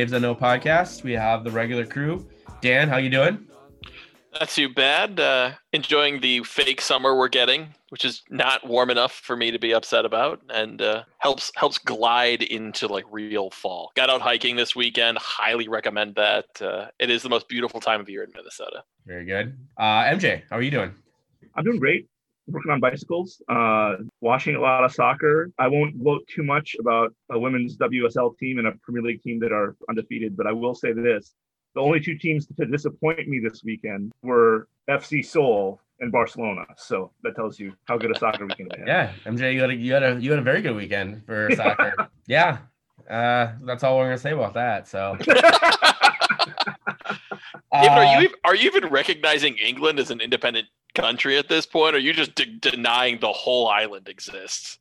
Daves I Know podcast. We have the regular crew. Dan, how you doing? Not too bad. Uh, enjoying the fake summer we're getting, which is not warm enough for me to be upset about, and uh, helps helps glide into like real fall. Got out hiking this weekend. Highly recommend that. Uh, it is the most beautiful time of year in Minnesota. Very good. Uh, MJ, how are you doing? I'm doing great. Working on bicycles, uh, watching a lot of soccer. I won't vote too much about a women's WSL team and a Premier League team that are undefeated, but I will say this: the only two teams to disappoint me this weekend were FC Seoul and Barcelona. So that tells you how good a soccer weekend I had. Yeah, MJ, you had a you had a you had a very good weekend for soccer. yeah, uh, that's all we're gonna say about that. So, David, Uh, are you are you even recognizing England as an independent country at this point? Or are you just de- denying the whole island exists?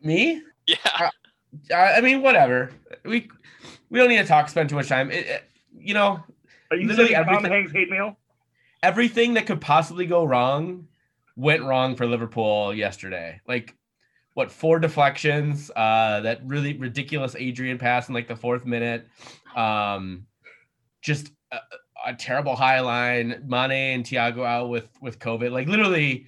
me? Yeah, I I mean, whatever. We we don't need to talk. Spend too much time. It, it- you know, Are you Literally sending Tom everything- Hanks hate mail? everything that could possibly go wrong went wrong for Liverpool yesterday. Like what four deflections, uh that really ridiculous Adrian pass in like the fourth minute. Um just a, a terrible high line, Mane and Thiago out with with COVID. Like literally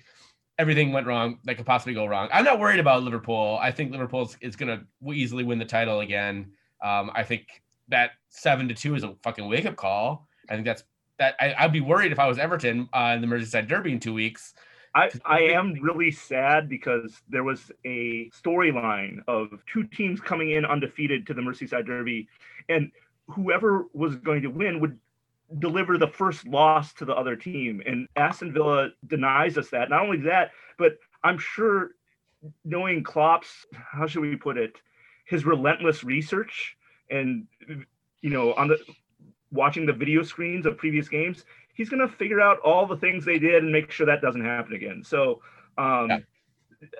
everything went wrong that could possibly go wrong. I'm not worried about Liverpool. I think Liverpool is, going to easily win the title again. Um, I think that seven to two is a fucking wake up call. I think that's that. I, I'd be worried if I was Everton uh, in the Merseyside Derby in two weeks. I, I am really sad because there was a storyline of two teams coming in undefeated to the Merseyside Derby, and whoever was going to win would deliver the first loss to the other team. And Aston Villa denies us that. Not only that, but I'm sure knowing Klopp's, how should we put it, his relentless research and, you know, on the watching the video screens of previous games, he's going to figure out all the things they did and make sure that doesn't happen again. So, um, Yeah.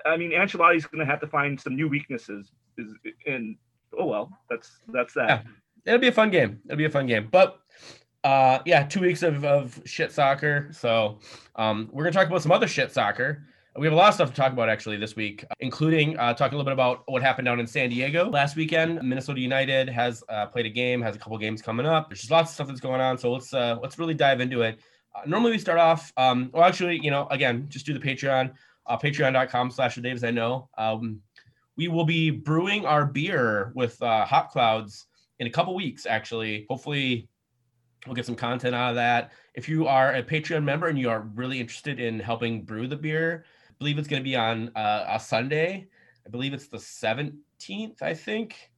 I mean, Ancelotti's going to have to find some new weaknesses. Is and oh well, that's that's that. Yeah. It'll be a fun game. It'll be a fun game. But uh, yeah, two weeks of, of shit soccer. So um, we're gonna talk about some other shit soccer. We have a lot of stuff to talk about actually this week, including uh, talking a little bit about what happened down in San Diego last weekend. Minnesota United has uh, played a game, has a couple games coming up. There's just lots of stuff that's going on. So let's uh, let's really dive into it. Uh, normally we start off, um, well, actually, you know, again, just do the Patreon, uh, patreon.com slash the Daves I know. Um, we will be brewing our beer with uh, Hop Clouds in a couple weeks, actually. Hopefully, we'll get some content out of that. If you are a Patreon member and you are really interested in helping brew the beer, I believe it's going to be on uh, a Sunday. I believe it's the 17th, I think.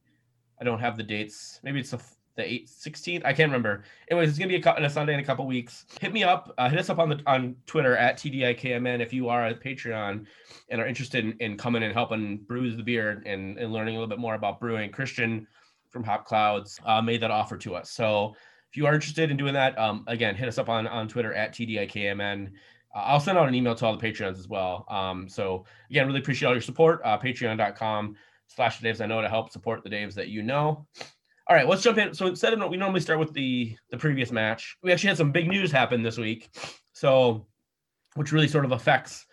I don't have the dates. Maybe it's the, the 8th, 16th. I can't remember. Anyways, it's going to be a, a Sunday in a couple weeks. Hit me up. Uh, hit us up on the on Twitter at TDIKMN if you are a Patreon and are interested in, in coming and helping brew the beer and, and learning a little bit more about brewing. Christian from Hop Clouds uh, made that offer to us. So if you are interested in doing that, um, again, hit us up on, on Twitter at TDIKMN. Uh, I'll send out an email to all the Patreons as well. Um, so again, really appreciate all your support. Uh, Patreon.com slash the Daves I know to help support the Daves that you know. All right, let's jump in. So instead of we normally start with the the previous match, we actually had some big news happen this week. So which really sort of affects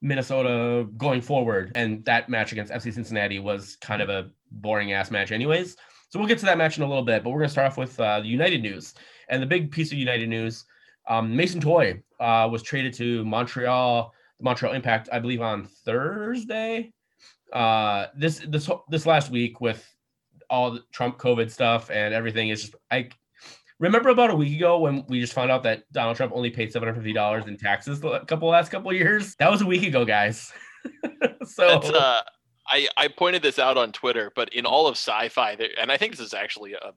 Minnesota going forward. And that match against FC Cincinnati was kind of a boring ass match, anyways. So we'll get to that match in a little bit, but we're going to start off with uh, the United news. And the big piece of United news um, Mason Toye uh, was traded to Montreal, the Montreal Impact, I believe, on Thursday. Uh, this this this last week with all the Trump COVID stuff and everything is just I remember about a week ago when we just found out that Donald Trump only paid seven hundred fifty dollars in taxes the couple last couple years. That was a week ago, guys. so That's, uh, I I pointed this out on Twitter, but in all of sci-fi, there, and I think this is actually a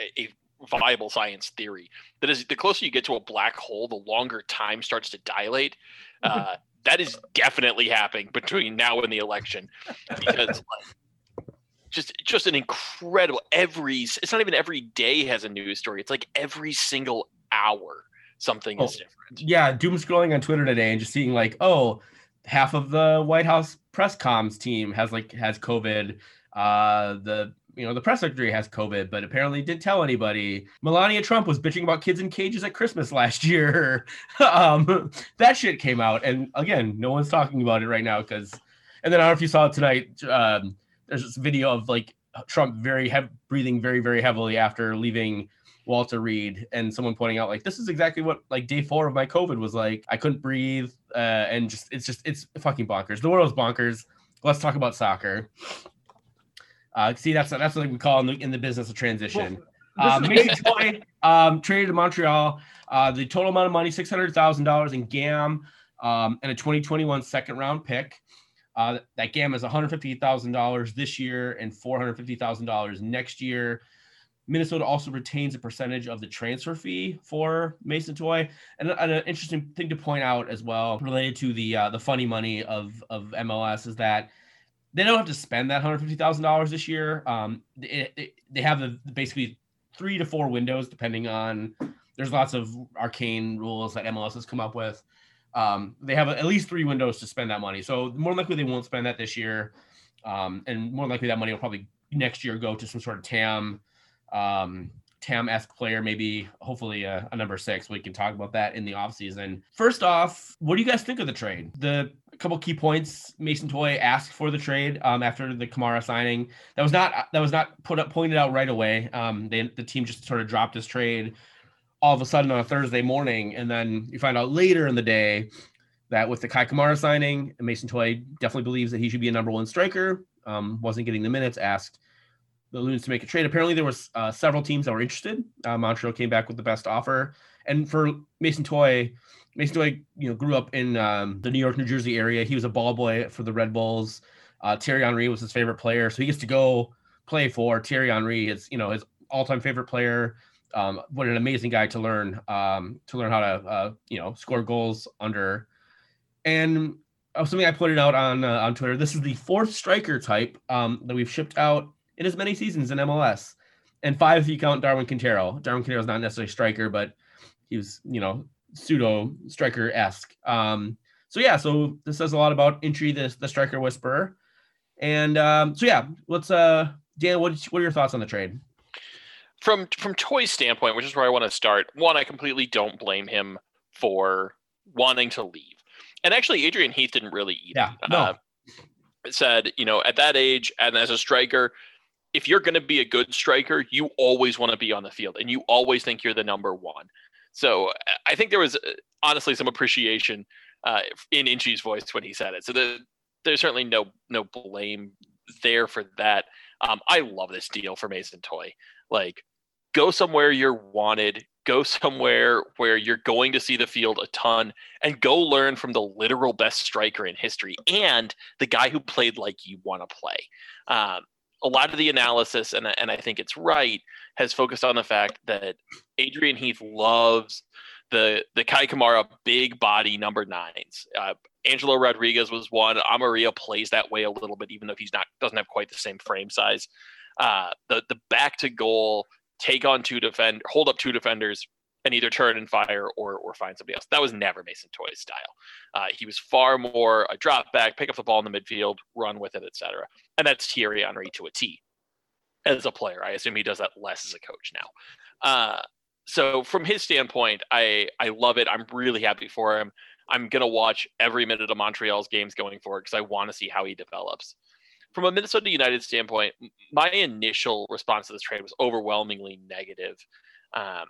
a, a viable science theory that is the closer you get to a black hole, the longer time starts to dilate. Uh, that is definitely happening between now and the election because like, just just an incredible every it's not even every day has a news story it's like every single hour something Oh, is different. yeah, doom scrolling on Twitter today and just seeing like, oh, half of the White House press comms team has like has COVID. Uh, the you know the press secretary has COVID, but apparently didn't tell anybody. Melania Trump was bitching about kids in cages at Christmas last year. um, that shit came out, and again, no one's talking about it right now because. And then I don't know if you saw it tonight. Um, there's this video of like Trump very heavy breathing very very heavily after leaving Walter Reed and someone pointing out like this is exactly what like day four of my COVID was like. I couldn't breathe uh, and just it's just it's fucking bonkers. The world's bonkers. Let's talk about soccer. Uh, see, that's that's what we call in the, in the business of transition. Well, Um, Mason Toye um, traded to Montreal. Uh, the total amount of money six hundred thousand dollars in GAM um, and a 2021 second round pick. Uh, that GAM is one hundred fifty thousand dollars this year and four hundred fifty thousand dollars next year. Minnesota also retains a percentage of the transfer fee for Mason Toye, and, and an interesting thing to point out as well, related to the uh, the funny money of of MLS, is that they don't have to spend that hundred fifty thousand dollars this year. Um, it, it- they have basically three to four windows depending on. There's lots of arcane rules that MLS has come up with. Um, they have at least three windows to spend that money, so more likely they won't spend that this year, um, and more likely that money will probably next year go to some sort of TAM um Tam esque player, maybe hopefully a, a number six. We can talk about that in the offseason. First off, what do you guys think of the trade? The couple key points Mason Toye asked for the trade um, after the Kamara signing. That was not that was not put up pointed out right away. Um, they, the team just sort of dropped his trade all of a sudden on a Thursday morning, and then you find out later in the day that with the Kei Kamara signing, Mason Toye definitely believes that he should be a number one striker. Um, wasn't getting the minutes. Asked the Loons to make a trade. Apparently, there was uh, several teams that were interested. Uh, Montreal came back with the best offer, and for Mason Toye, Mason Toye, you know, grew up in um, the New York, New Jersey area. He was a ball boy for the Red Bulls. Uh, Thierry Henry was his favorite player, so he gets to go play for Thierry Henry. His, you know, his all-time favorite player. Um, what an amazing guy to learn um, to learn how to uh, you know score goals under. And uh, something I pointed out on uh, on Twitter. This is the fourth striker type um, that we've shipped out in as many seasons in MLS, and five if you count Darwin Quintero. Darwin Quintero is not necessarily a striker, but he was you know pseudo striker esque. Um, so yeah, so this says a lot about Inchy the the striker whisperer, and um, so yeah, let's uh Dan, what what are your thoughts on the trade? from from Toye's standpoint, which is where I want to start. One, I completely don't blame him for wanting to leave, and actually, Adrian Heath didn't really either. Yeah, no. Uh, said, you know, at that age and as a striker, if you're going to be a good striker, you always want to be on the field, and you always think you're the number one. So I think there was uh, honestly some appreciation uh, in Inchy's voice when he said it. So the, there's certainly no no blame there for that. Um, I love this deal for Mason Toye. Like, go somewhere you're wanted, go somewhere where you're going to see the field a ton, and go learn from the literal best striker in history and the guy who played like you want to play. Um, a lot of the analysis, and, and I think it's right, has focused on the fact that Adrian Heath loves the the Kei Kamara big body number nines. Uh, Angelo Rodriguez was one. Amarilla plays that way a little bit, even though he's not doesn't have quite the same frame size. Uh, the the back to goal, take on two defend, hold up two defenders, and either turn and fire or or find somebody else. That was never Mason Toye's style. Uh, he was far more a drop back, pick up the ball in the midfield, run with it, etc. And that's Thierry Henry to a T. As a player, I assume he does that less as a coach now. Uh, so from his standpoint, I I love it. I'm really happy for him. I'm gonna watch every minute of Montreal's games going forward because I want to see how he develops. From a Minnesota United standpoint, my initial response to this trade was overwhelmingly negative. Um,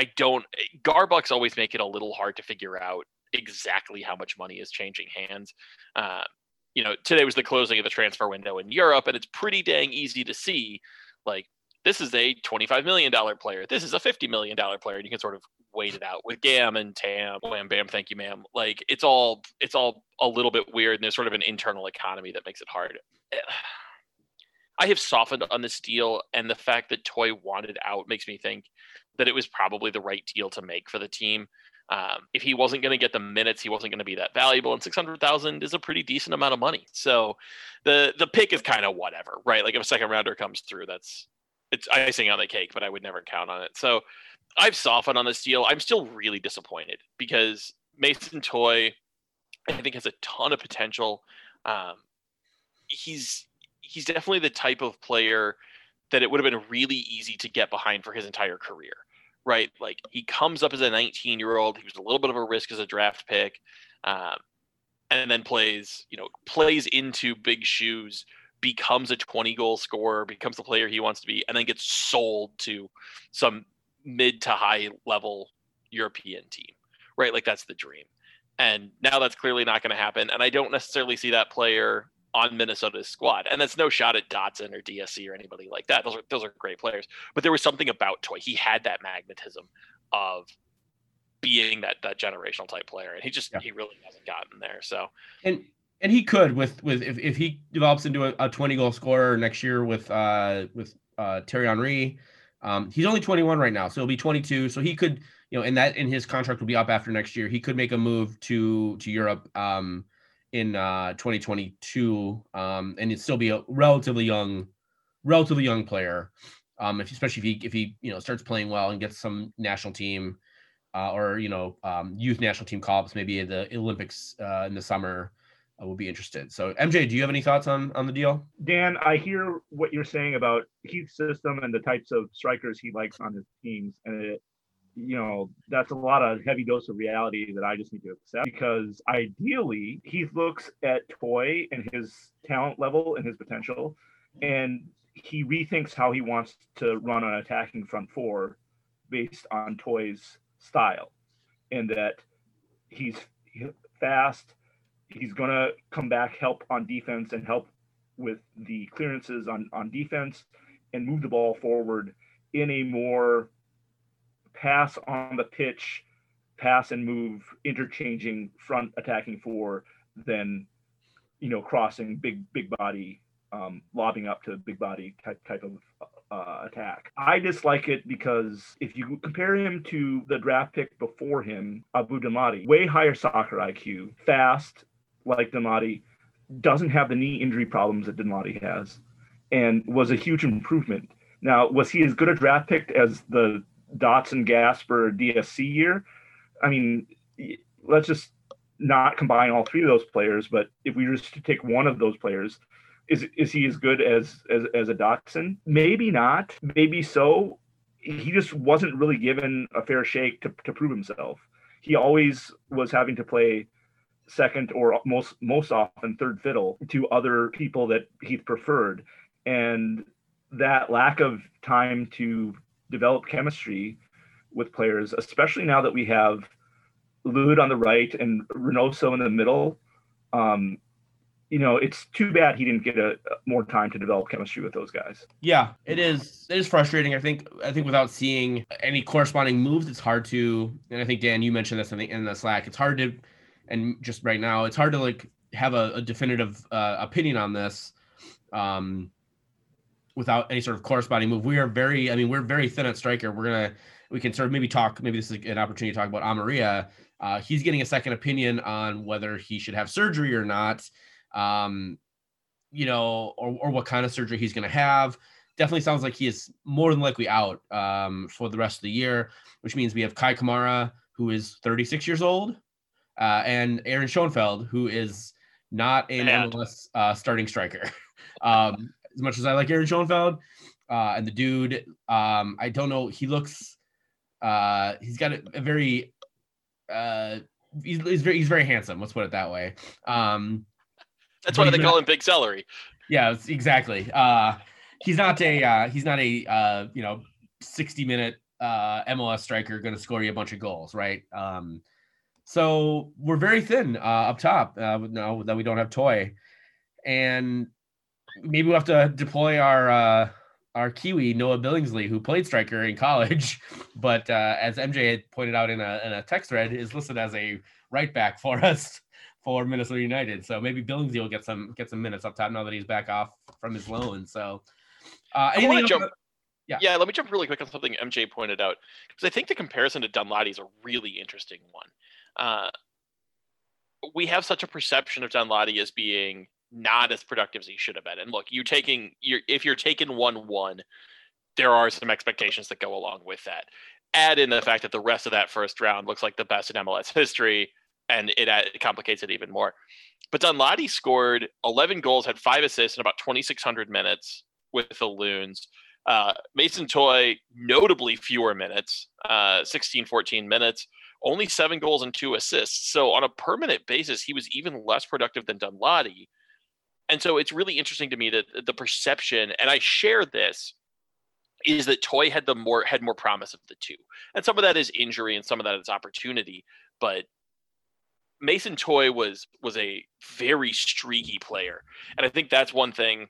I don't. Garbucks always make it a little hard to figure out exactly how much money is changing hands. Uh, you know, today was the closing of the transfer window in Europe, and it's pretty dang easy to see, like this is a $25 million player. This is a $50 million player. And you can sort of wait it out with Gam and Tam, wham, bam, thank you, ma'am. Like it's all, it's all a little bit weird. And there's sort of an internal economy that makes it hard. I have softened on this deal, and the fact that Toye wanted out makes me think that it was probably the right deal to make for the team. Um, if he wasn't going to get the minutes, he wasn't going to be that valuable, and six hundred thousand is a pretty decent amount of money. So the the pick is kind of whatever, right? Like if a second rounder comes through, that's it's icing on the cake, but I would never count on it. So I've softened on this deal. I'm still really disappointed because Mason Toye, I think, has a ton of potential. Um, he's he's definitely the type of player that it would have been really easy to get behind for his entire career right? Like he comes up as a 19 year old. He was a little bit of a risk as a draft pick, um, and then plays, you know, plays into big shoes, becomes a 20 goal scorer, becomes the player he wants to be, and then gets sold to some mid to high level European team, right? Like that's the dream. And now that's clearly not going to happen. And I don't necessarily see that player on Minnesota's squad. And that's no shot at Dotson or DSC or anybody like that. Those are those are great players. But there was something about Toye. He had that magnetism of being that that generational type player. And he just yeah. he really hasn't gotten there. So and and he could with with if, if he develops into a, a 20 goal scorer next year with uh with uh Thierry Henry. Um, he's only 21 right now, so he'll be 22. So he could, you know, and that in his contract will be up after next year. He could make a move to to Europe. Um, in uh, 2022, um, and it'd still be a relatively young, relatively young player. Um, if especially if he if he you know starts playing well and gets some national team uh, or you know um, youth national team call-ups, maybe the Olympics uh, in the summer, uh, will be interested. So MJ, do you have any thoughts on on the deal? Dan, I hear what you're saying about Heath's system and the types of strikers he likes on his teams, and it you know, that's a lot of heavy dose of reality that I just need to accept because ideally he looks at Toye and his talent level and his potential, and he rethinks how he wants to run an attacking front four based on Toye's style, and that he's fast. He's gonna come back, help on defense, and help with the clearances on on defense, and move the ball forward in a more pass on the pitch, pass and move, interchanging front attacking four, then you know crossing big big body, um, lobbing up to big body type type of uh, attack. I dislike it because if you compare him to the draft pick before him, Abu Danladi, way higher soccer IQ, fast like Danladi, doesn't have the knee injury problems that Danladi has, and was a huge improvement. Now, was he as good a draft pick as the Dotson Gasper DSC year. I mean, let's just not combine all three of those players, but if we just take one of those players, is is he as good as as as a Dotson? Maybe not. Maybe so. He just wasn't really given a fair shake to, to prove himself. He always was having to play second or most most often third fiddle to other people that he preferred, and that lack of time to develop chemistry with players, especially now that we have Lod on the right and Reynoso in the middle. Um, you know, it's too bad he didn't get a, a, more time to develop chemistry with those guys. Yeah, it is. It is frustrating. I think. I think without seeing any corresponding moves, it's hard to. And I think Dan, you mentioned this in the in the Slack. It's hard to, and just right now, it's hard to like have a, a definitive uh, opinion on this. Um, without any sort of corresponding move. We are very, I mean, we're very thin at striker. We're gonna, we can sort of maybe talk. Maybe this is an opportunity to talk about Amarilla. Uh, he's getting a second opinion on whether he should have surgery or not. Um, you know, or, or what kind of surgery he's going to have. Definitely sounds like he is more than likely out um, for the rest of the year, which means we have Kei Kamara, who is 36 years old, uh, and Aaron Schoenfeld, who is not an MLS uh, starting striker. um, as much as I like Aaron Schoenfeld. Uh, and the dude, um, I don't know, he looks, uh, he's got a, a very, uh, he's, he's, very, he's very handsome. Let's put it that way. Um, That's why they call him Big Celery. Yeah, exactly. Uh, he's not a, uh, he's not a, uh, you know, 60 minute uh, MLS striker going to score you a bunch of goals, right? Um, so we're very thin uh, up top uh, now that we don't have Toye, And maybe we'll have to deploy our uh, our Kiwi Noah Billingsley, who played striker in college, but uh, as MJ had pointed out in a in a text thread, is listed as a right back for us for Minnesota United. So maybe Billingsley will get some get some minutes up top now that he's back off from his loan. So, uh, anything jump. about- Yeah. Yeah. let me jump really quick on something MJ pointed out because I think the comparison to Danladi is a really interesting one. Uh, we have such a perception of Danladi as being not as productive as he should have been. And look, you taking you're if you're taking one one, there are some expectations that go along with that. Add in the fact that the rest of that first round looks like the best in MLS history, and it, it complicates it even more. But Danladi scored 11 goals, had five assists in about 2,600 minutes with the Loons. Uh, Mason Toye, notably fewer minutes, uh, 16, 14 minutes, only seven goals and two assists. So on a permanent basis, he was even less productive than Danladi. And so it's really interesting to me that the perception, and I share this, is that Toye had the more had more promise of the two. And some of that is injury and some of that is opportunity. But Mason Toye was was a very streaky player. And I think that's one thing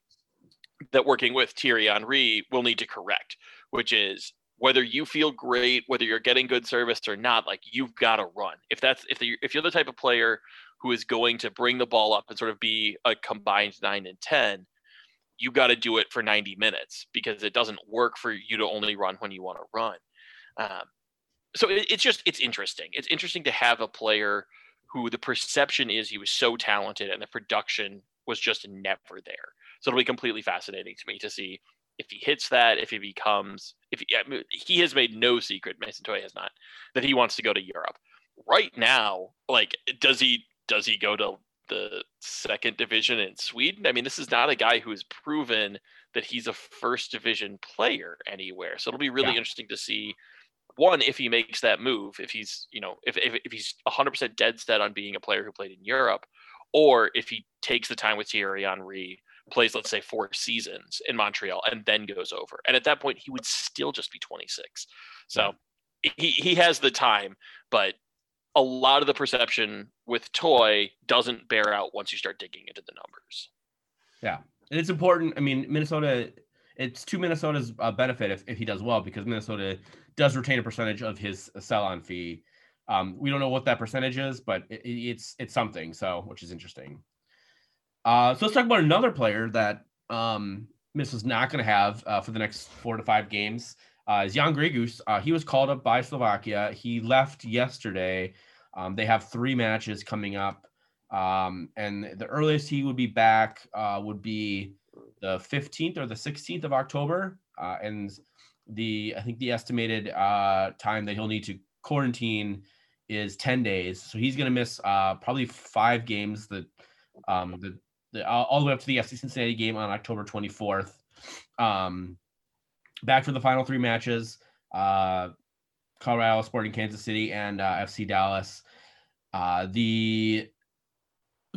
that working with Thierry Henry will need to correct, which is whether you feel great, whether you're getting good service or not, like you've got to run. If that's if the, if you're the type of player who is going to bring the ball up and sort of be a combined nine and ten, you got to do it for 90 minutes because it doesn't work for you to only run when you want to run. Um, so it, it's just it's interesting. It's interesting to have a player who the perception is he was so talented and the production was just never there. So it'll be completely fascinating to me to see if he hits that, if he becomes, if he, I mean, he has made no secret, Mason Toye has not, that he wants to go to Europe. Right now, like, does he does he go to the second division in Sweden? I mean, this is not a guy who has proven that he's a first division player anywhere. So it'll be really Yeah. interesting to see one if he makes that move, if he's you know if if, if he's 100% dead set on being a player who played in Europe, or if he takes the time with Thierry Henry, plays let's say four seasons in Montreal, and then goes over. And at that point, he would still just be 26. So he he has the time, but a lot of the perception with Toye doesn't bear out once you start digging into the numbers. Yeah. And it's important. I mean, Minnesota, it's to Minnesota's uh, benefit if, if he does well because Minnesota does retain a percentage of his sell on fee. Um, we don't know what that percentage is, but it, it- it's it's something. So, which is interesting. Uh, so let's talk about another player that um, Miss is not going to have uh, for the next four to five games. Uh, is Jan Gregus. Uh, he was called up by Slovakia. He left yesterday. Um, they have three matches coming up. Um, and the earliest he would be back uh, would be the 15th or the 16th of October. Uh, and the I think the estimated uh, time that he'll need to quarantine is 10 days. So he's going to miss uh, probably five games. The um, the, the all the way up to the FC Cincinnati game on October 24th. Um, back for the final three matches. Uh, Colorado, Sporting Kansas City, and uh, FC Dallas. Uh, the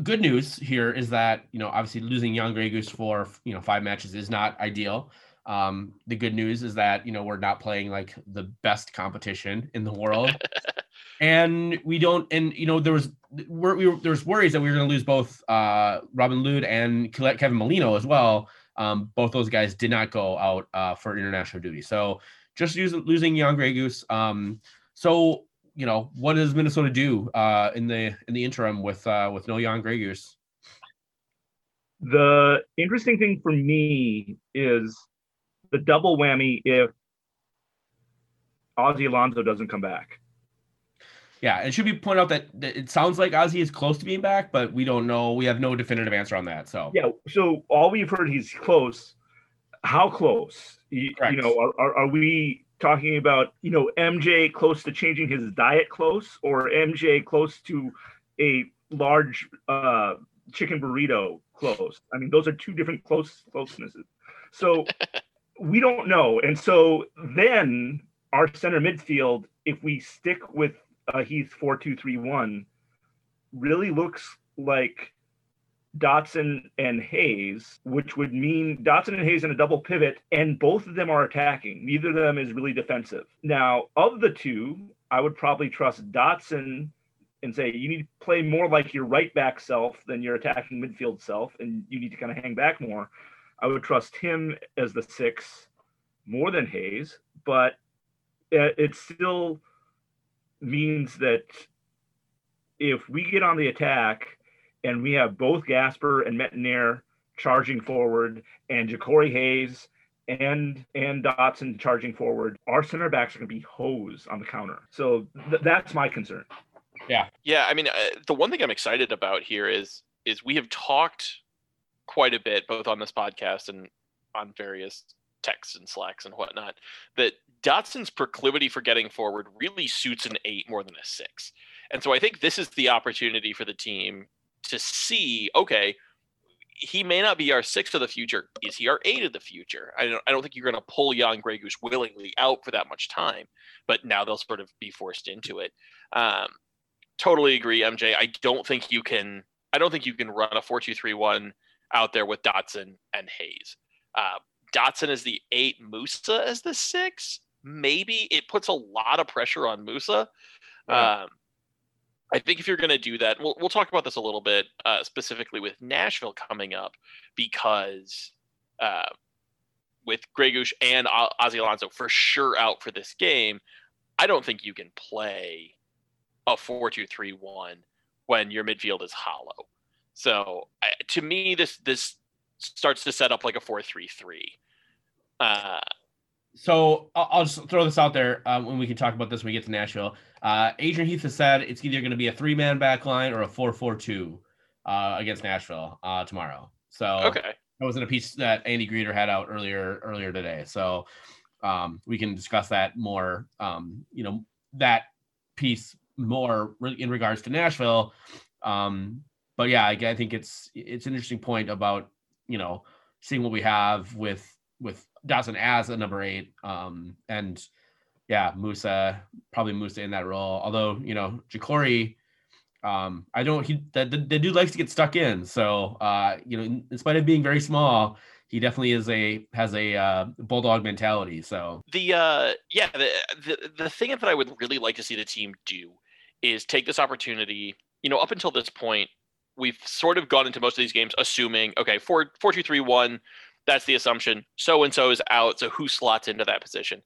good news here is that you know obviously losing Jan Gregus for you know five matches is not ideal. Um, the good news is that you know we're not playing like the best competition in the world, and we don't. And you know there was we're, we were, there was worries that we were going to lose both uh, Robin Lod and Kevin Molino as well. Um, both those guys did not go out uh, for international duty, so just use, losing Jan Gregus. Um, so you know what does Minnesota do uh, in the in the interim with uh, with no Jan Gregus? The interesting thing for me is the double whammy if Ozzy Alonso doesn't come back. Yeah, it should be pointed out that, that it sounds like Ozzy is close to being back, but we don't know. We have no definitive answer on that. So Yeah, so all we've heard he's close. How close? You, Correct. you know, are, are, are we talking about you know MJ close to changing his diet close, or MJ close to a large uh, chicken burrito close? I mean, those are two different close closenesses. So we don't know, and so then our center midfield, if we stick with uh, Heath four two three one, really looks like Dotson and Hayes, which would mean Dotson and Hayes in a double pivot, and both of them are attacking. Neither of them is really defensive. Now, of the two, I would probably trust Dotson and say you need to play more like your right back self than your attacking midfield self, and you need to kind of hang back more. I would trust him as the six more than Hayes, but it it still means that if we get on the attack and we have both Gasper and Métanire charging forward and Jacori Hayes and and Dotson charging forward, our center backs are going to be hosed on the counter. So th- that's my concern. Yeah. Yeah, I mean, uh, the one thing I'm excited about here is is we have talked quite a bit, both on this podcast and on various texts and slacks and whatnot, that Dotson's proclivity for getting forward really suits an eight more than a six. And so I think this is the opportunity for the team to see, okay, he may not be our six of the future. Is he our eight of the future? I don't, I don't think you're going to pull Jan Gregus willingly out for that much time, but now they'll sort of be forced into it. Um, totally agree, MJ. I don't think you can. I don't think you can run a four-two-three-one out there with Dotson and Hayes. Uh, Dotson is the eight, Musa as the six. Maybe it puts a lot of pressure on Musa. Um, I think if you're going to do that, we'll, we'll talk about this a little bit uh, specifically with Nashville coming up because uh, with Gregus and Ozzie Alonso for sure out for this game, I don't think you can play a 4 2 3 1 when your midfield is hollow. So to me, this this starts to set up like a 4 3 3. Uh, so I'll just throw this out there um, when we can talk about this when we get to Nashville. Uh, Adrian Heath has said it's either going to be a three man back line or a 4 4 2 uh, against Nashville uh, tomorrow. So okay. that was in a piece that Andy Greder had out earlier earlier today. So um, we can discuss that more. Um, you know that piece more in regards to Nashville. Um, but yeah, I, I think it's it's an interesting point about you know seeing what we have with with Dotson as a number eight. Um, and yeah, Musa probably Musah in that role. Although, you know, Jacori, um, I don't, he, the, the, the, dude likes to get stuck in. So, uh, you know, in, in spite of being very small, he definitely is a, has a, uh, bulldog mentality. So the, uh, yeah, the, the, the thing that I would really like to see the team do is take this opportunity, you know, up until this point, we've sort of gone into most of these games assuming, okay, four, four, two, three, one, that's the assumption. So and so is out. So who slots into that position?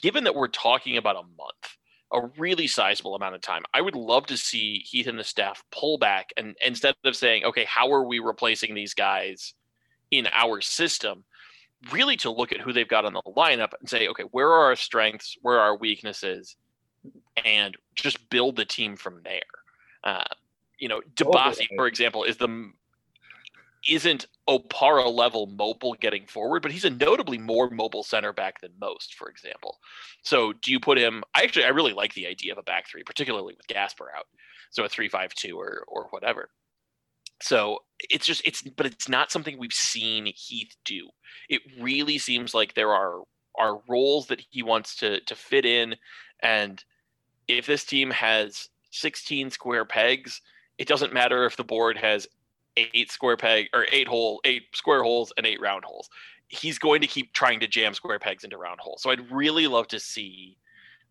Given that we're talking about a month, a really sizable amount of time, I would love to see Heath and the staff pull back and instead of saying, okay, how are we replacing these guys in our system? Really to look at who they've got on the lineup and say, okay, where are our strengths? Where are our weaknesses? And just build the team from there. Uh, you know, Dibassy, for example, is the isn't Opara level mobile getting forward, but he's a notably more mobile center back than most, for example. So do you put him? I actually I really like the idea of a back three, particularly with Gasper out. So a three five two or or whatever. So it's just it's but it's not something we've seen Heath do. It really seems like there are are roles that he wants to to fit in, and if this team has 16 square pegs, it doesn't matter if the board has eight square peg or eight hole, eight square holes and eight round holes. He's going to keep trying to jam square pegs into round holes. So I'd really love to see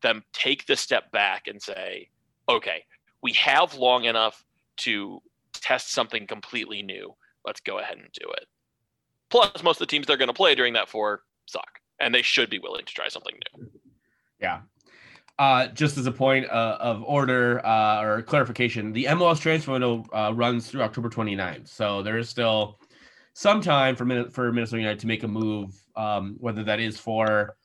them take the step back and say, okay, we have long enough to test something completely new. Let's go ahead and do it. Plus, most of the teams they're going to play during that four suck, and they should be willing to try something new. Yeah, uh, just as a point uh, of order uh, or clarification, the MLS transfer window uh, runs through October 29th. So there is still some time for, for Minnesota United to make a move, um, whether that is for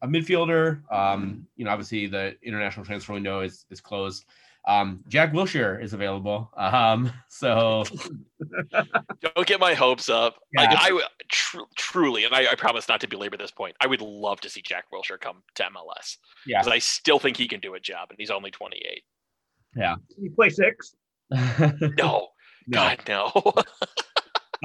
a midfielder. Um, you know, obviously the international transfer window is, is closed. Um, Jack Wilshere is available. Um, so don't get my hopes up. Yeah. Like I tr- truly, and I, I, promise not to belabor this point. I would love to see Jack Wilshere come to MLS. Yeah, because I still think he can do a job, and he's only 28. Yeah, he play six. no, God no.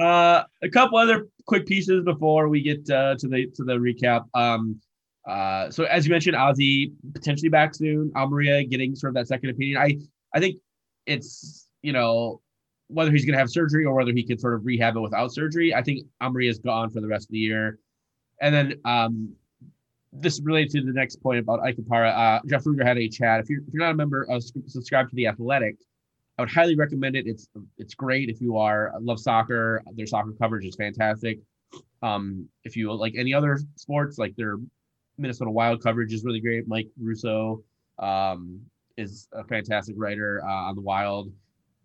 uh, a couple other quick pieces before we get uh, to the to the recap. Um, uh, so as you mentioned, Ozzie potentially back soon. Amarilla getting sort of that second opinion. I I think it's you know whether he's going to have surgery or whether he can sort of rehab it without surgery. I think Amarilla is gone for the rest of the year. And then um, this relates to the next point about Ike Opara. Uh, Jeff Rueter had a chat. If you're, if you're not a member, uh, subscribe to the Athletic. I would highly recommend it. It's it's great if you are love soccer. Their soccer coverage is fantastic. Um, if you like any other sports, like their Minnesota Wild coverage is really great. Mike Russo um, is a fantastic writer uh, on the Wild.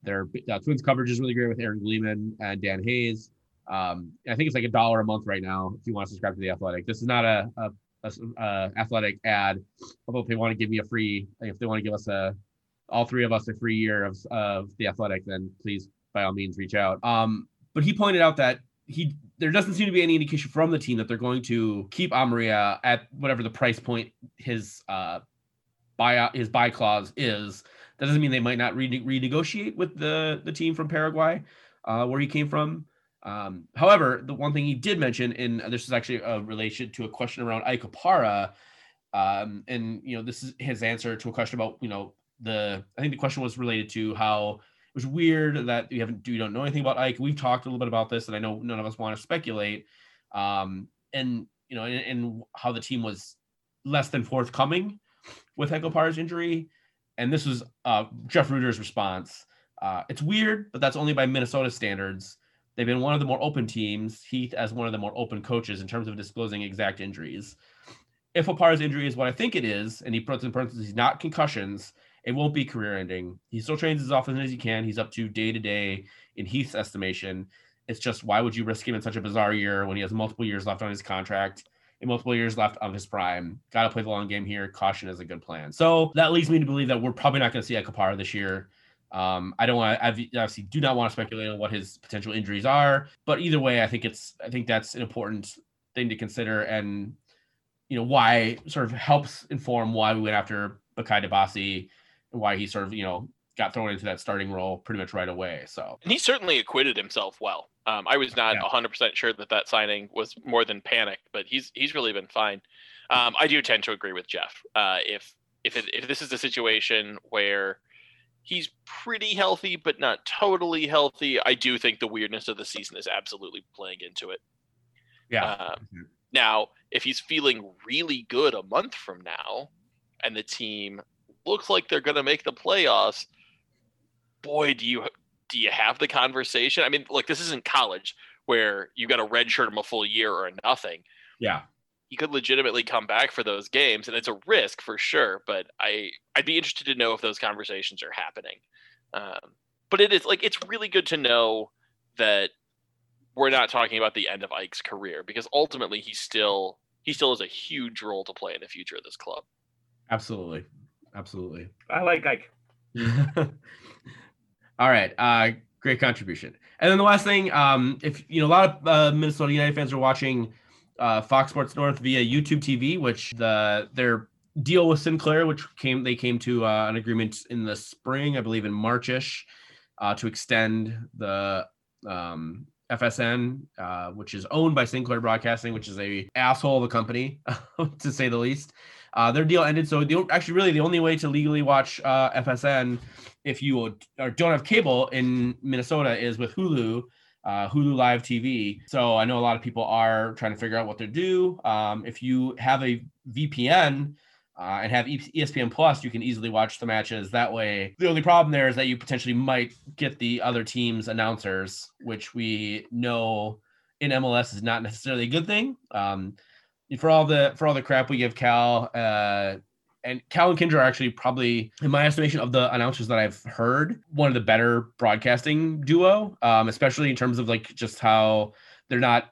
Their uh, Twins coverage is really great with Aaron Gleeman and Dan Hayes. Um, I think it's like a dollar a month right now if you want to subscribe to the Athletic. This is not a, a, a, a Athletic ad. Although if they want to give me a free, if they want to give us a, all three of us a free year of of the Athletic, then please by all means reach out. Um, but he pointed out that he there doesn't seem to be any indication from the team that they're going to keep Amarilla at whatever the price point his uh buyout his buy clause is. That doesn't mean they might not re- renegotiate with the the team from Paraguay, uh, where he came from. Um, however, the one thing he did mention, and this is actually a relation to a question around Ike Opara, um, and you know this is his answer to a question about you know the I think the question was related to how was weird that you haven't you don't know anything about Ike. We've talked a little bit about this, and I know none of us want to speculate. Um, and you know, and, and how the team was less than forthcoming with Opara's injury. And this was uh, Jeff Rueter's response. Uh, it's weird, but that's only by Minnesota standards. They've been one of the more open teams, Heath as one of the more open coaches in terms of disclosing exact injuries. If Opara's injury is what I think it is, and he puts in parentheses not concussions, it won't be career ending. He still trains as often as he can. He's up to day to day in Heath's estimation. It's just why would you risk him in such a bizarre year when he has multiple years left on his contract and multiple years left of his prime? Got to play the long game here. Caution is a good plan. So that leads me to believe that we're probably not going to see Ike Opara this year. Um, I don't want. I obviously do not want to speculate on what his potential injuries are, but either way, I think it's. I think that's an important thing to consider, and you know why sort of helps inform why we went after Bakaye Dibassy why he sort of you know got thrown into that starting role pretty much right away. So and he certainly acquitted himself well. Um, I was not yeah. 100% sure that that signing was more than panic, but he's he's really been fine. Um, I do tend to agree with Jeff. Uh, if if it, if this is a situation where he's pretty healthy but not totally healthy, I do think the weirdness of the season is absolutely playing into it. Yeah. Um, mm-hmm. Now, if he's feeling really good a month from now, and the team looks like they're going to make the playoffs, boy, do you do you have the conversation? I mean, like this isn't college where you got a red shirt him a full year or nothing. Yeah. He could legitimately come back for those games, and it's a risk for sure. But I, I'd be interested to know if those conversations are happening. Um, but it is like it's really good to know that we're not talking about the end of Ike's career because ultimately he still he still has a huge role to play in the future of this club. Absolutely, absolutely. I like Ike. All right. Uh, great contribution. And then the last thing, um, if you know, a lot of uh, Minnesota United fans are watching uh, Fox Sports North via YouTube TV, which the their deal with Sinclair, which came they came to uh, an agreement in the spring, I believe in Marchish, uh, to extend the um, FSN, uh, which is owned by Sinclair Broadcasting, which is a asshole of a company, to say the least. Uh, their deal ended, so the, actually, really, the only way to legally watch uh, FSN if you or don't have cable in Minnesota is with Hulu, uh, Hulu Live TV. So I know a lot of people are trying to figure out what to do. Um, if you have a VPN uh, and have ESPN Plus, you can easily watch the matches that way. The only problem there is that you potentially might get the other team's announcers, which we know in MLS is not necessarily a good thing. Um, for all the for all the crap we give Cal, uh, and Cal and Kyndra are actually probably, in my estimation, of the announcers that I've heard, one of the better broadcasting duo, um, especially in terms of like just how they're not.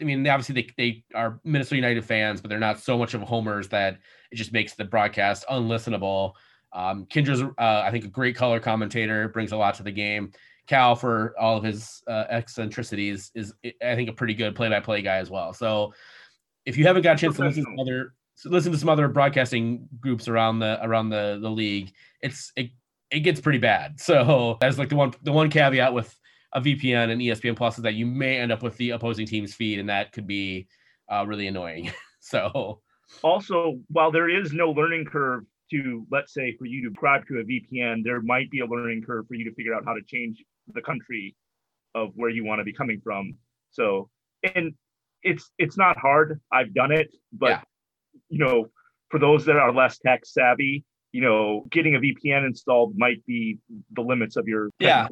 I mean, obviously they, they are Minnesota United fans, but they're not so much of homers that it just makes the broadcast unlistenable. Um, Kyndra's, uh, I think, a great color commentator, brings a lot to the game. Cal, for all of his uh, eccentricities, is I think a pretty good play-by-play guy as well. So if you haven't got a chance to listen to some other listen to some other broadcasting groups around the around the the league, it's it it gets pretty bad. So that's like the one the one caveat with a VPN and ESPN Plus is that you may end up with the opposing team's feed, and that could be uh, really annoying. so also, while there is no learning curve to let's say for you to subscribe to a VPN, there might be a learning curve for you to figure out how to change the country of where you want to be coming from. So, and it's it's not hard. I've done it, but yeah. you know, for those that are less tech savvy, you know, getting a VPN installed might be the limits of your. Yeah.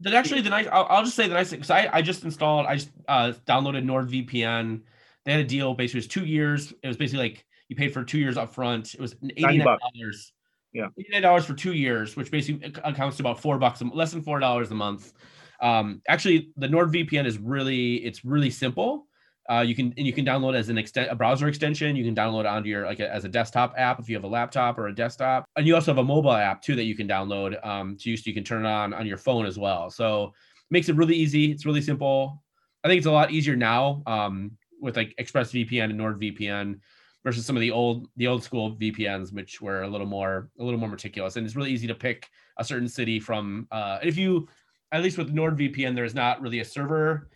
That actually the nice. I'll, I'll, just say the nice thing because I, I just installed. I just uh, downloaded NordVPN. They had a deal. Basically, it was two years. It was basically like you paid for two years up front. It was eighty nine dollars. Yeah, eighty nine dollars for two years, which basically accounts to about four bucks, less than four dollars a month. Um, actually, the NordVPN is really it's really simple. Uh, you can and you can download as an extent a browser extension. You can download it onto your like a, as a desktop app if you have a laptop or a desktop, and you also have a mobile app too that you can download um, to use. So you can turn it on on your phone as well. So it makes it really easy. It's really simple. I think it's a lot easier now um, with like ExpressVPN and NordVPN versus some of the old the old school VPNs, which were a little more a little more meticulous. And it's really easy to pick a certain city from. Uh, if you at least with NordVPN, there's not really a server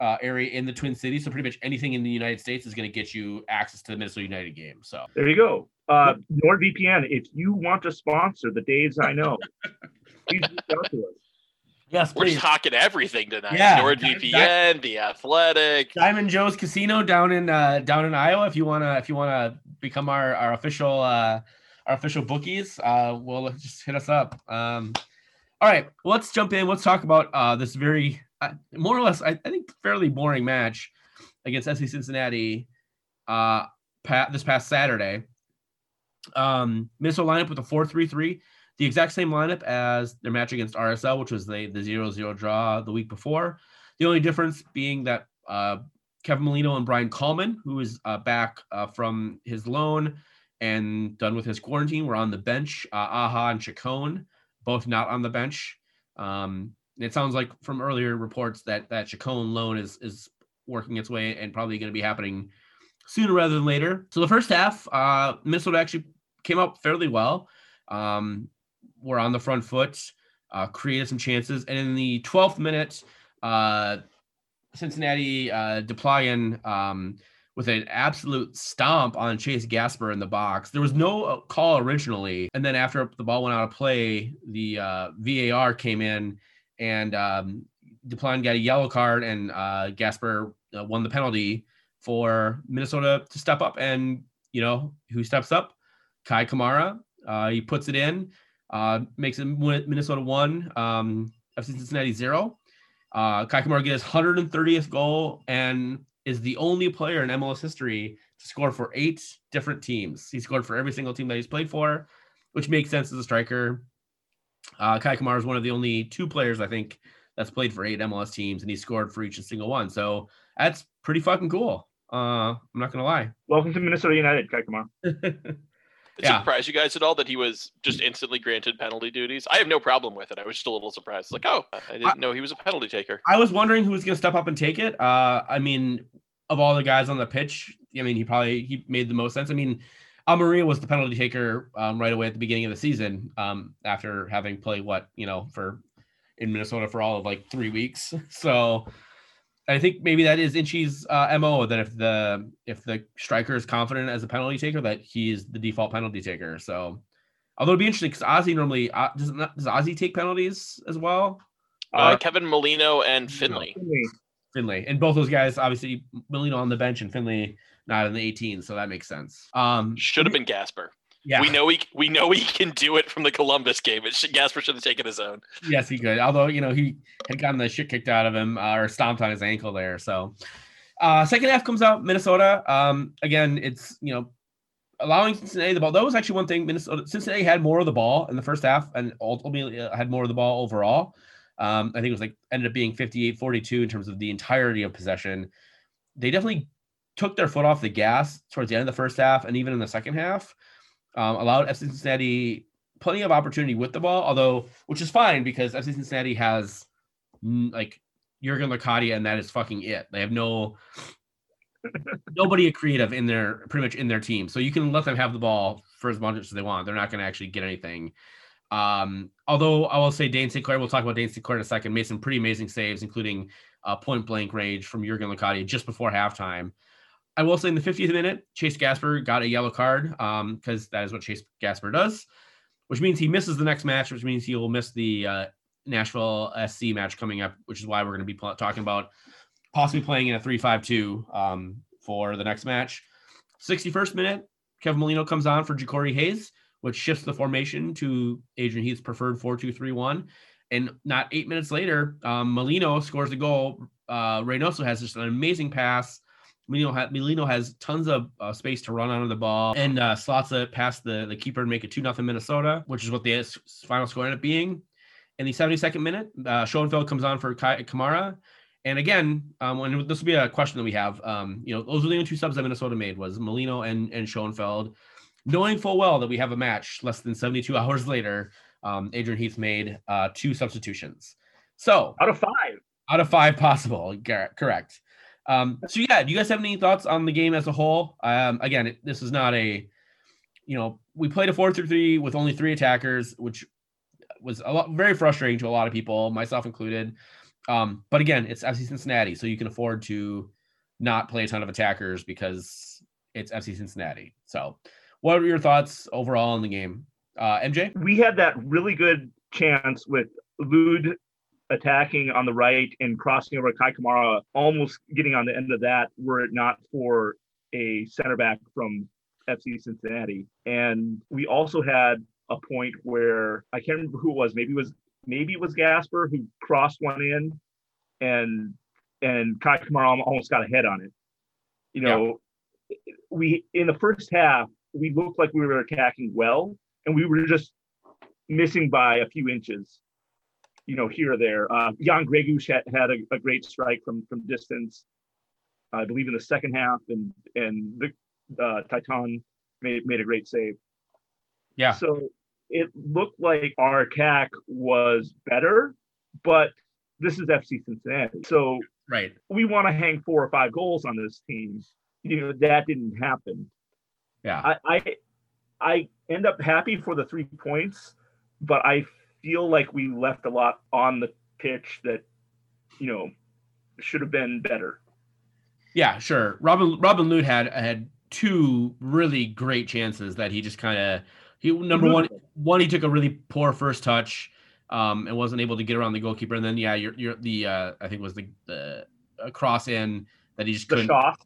uh, area in the Twin Cities. So pretty much anything in the United States is going to get you access to the Minnesota United game. So there you go. Uh, NordVPN, if you want to sponsor the Daves I know, please reach out to us. Yes, We're please. talking everything tonight. Yeah. NordVPN, the Athletic. Diamond Joe's Casino down in uh, down in Iowa. If you wanna if you wanna become our our official uh, our official bookies, uh, well just hit us up. Um, all right, let's jump in. Let's talk about uh, this very uh, more or less I, I think fairly boring match against FC Cincinnati uh, pa- this past Saturday. Um, Minnesota lineup with a four three three, the exact same lineup as their match against RSL, which was the the zero zero draw the week before. The only difference being that uh, Kevin Molino and Brian Coleman, who is uh, back uh, from his loan and done with his quarantine, were on the bench. Uh, Aha and Chacon, both not on the bench. Um, it sounds like from earlier reports that that Chacon loan is is working its way and probably going to be happening sooner rather than later. So the first half, uh, Minnesota actually came up fairly well. Um, were on the front foot, uh, created some chances, and in the 12th minute, uh, Cincinnati uh, Deplian um, with an absolute stomp on Chase Gasper in the box. There was no uh, call originally, and then after the ball went out of play, the uh, VAR came in and um, Deplian got a yellow card, and uh, Gasper uh, won the penalty for Minnesota to step up. And you know who steps up? Kei Kamara. Uh, he puts it in, uh, makes it Minnesota one, um, FC Cincinnati zero. Uh, Kei Kamara gets his 130th goal and is the only player in MLS history to score for eight different teams. He scored for every single team that he's played for, which makes sense as a striker. Uh, Kei Kamara is one of the only two players I think that's played for eight MLS teams, and he scored for each and single one. So that's pretty fucking cool. Uh, I'm not gonna lie. Welcome to Minnesota United, Kei Kamara. It Yeah. surprised you guys at all that he was just instantly granted penalty duties? I have no problem with it. I was just a little surprised. Like, oh, I didn't know he was a penalty taker. I was wondering who was going to step up and take it. Uh, I mean, of all the guys on the pitch, I mean, he probably he made the most sense. I mean, Amarilla was the penalty taker um, right away at the beginning of the season um, after having played what you know for in Minnesota for all of like three weeks. So I think maybe that is Inchy's uh, mo that if the if the striker is confident as a penalty taker, that he's the default penalty taker. So. Although it'd be interesting because Ozzy normally uh, does not, does Ozzy take penalties as well? Uh, Uh, Kevin Molino and Finlay. Finlay. And both those guys, obviously, Molino on the bench and Finlay not in the 18, so that makes sense. Um, Should have been Gasper. yeah, We know he we know he can do it from the Columbus game. It should, Gasper should have taken his own. yes, he could. Although you know he had gotten the shit kicked out of him uh, or stomped on his ankle there. So, uh, second half comes out Minnesota. Um, again, it's you know allowing Cincinnati the ball. That was actually one thing. Minnesota Cincinnati had more of the ball in the first half and ultimately uh, had more of the ball overall. Um, I think it was like ended up being 58-42 in terms of the entirety of possession. They definitely took their foot off the gas towards the end of the first half and even in the second half. Um, allowed FC Cincinnati plenty of opportunity with the ball, although which is fine because FC Cincinnati has mm, like Jurgen Locadia and that is fucking it. They have no nobody creative in their pretty much in their team. So you can let them have the ball for as much as they want. They're not going to actually get anything. Um, although I will say Dayne St. Clair, we'll talk about Dayne St. Clair in a second, made some pretty amazing saves, including point blank range from Jurgen Locadia just before halftime. I will say in the 50th minute, Chase Gasper got a yellow card because um, that is what Chase Gasper does, which means he misses the next match, which means he will miss the uh, Nashville SC match coming up, which is why we're going to be pl- talking about possibly playing in a 3-5-2 um, for the next match. 61st minute, Kevin Molino comes on for Jacori Hayes, which shifts the formation to Adrian Heath's preferred 4-2-3-1. And not eight minutes later, um, Molino scores the goal. Uh, Reynoso has just an amazing pass. Molino, ha- Molino has tons of uh, space to run onto the ball and uh, slots it past the, the keeper and make it 2 nothing Minnesota, which is what the final score ended up being. in the 72nd minute, uh, Schoenfeld comes on for Kei- Kamara. And again, um, when this will be a question that we have, um, you know, those were the only two subs that Minnesota made was Molino and, and Schoenfeld. Knowing full well that we have a match less than 72 hours later, um, Adrian Heath made uh, two substitutions. So Out of five. out of five possible, correct. Um, so yeah, do you guys have any thoughts on the game as a whole? Um, again, it, this is not a, you know, we played a four through three with only three attackers, which was a lot very frustrating to a lot of people, myself included. Um, but again, it's FC Cincinnati, so you can afford to not play a ton of attackers because it's FC Cincinnati. So, what are your thoughts overall on the game, uh, MJ? We had that really good chance with Lod attacking on the right and crossing over Kei Kamara, almost getting on the end of that, were it not for a center back from FC Cincinnati. And we also had a point where I can't remember who it was. Maybe it was maybe it was Gasper who crossed one in, and and Kei Kamara almost got a head on it. You know, we in the first half we looked like we were attacking well, and we were just missing by a few inches. You know, here or there. Uh, Jan Gregus had, had a, a great strike from from distance. I believe in the second half, and and the uh, Tytoń made made a great save. Yeah, So it looked like our attack was better, but this is FC Cincinnati. So right. we want to hang four or five goals on this team. You know, that didn't happen. Yeah, I I, I end up happy for the three points, but I feel like we left a lot on the pitch that, you know, should have been better. Yeah, sure. Robin Robin Lod had had two really great chances that he just kind of he number one one he took a really poor first touch um and wasn't able to get around the goalkeeper and then yeah you're, you're the uh I think it was the the uh, cross in that he just couldn't shot.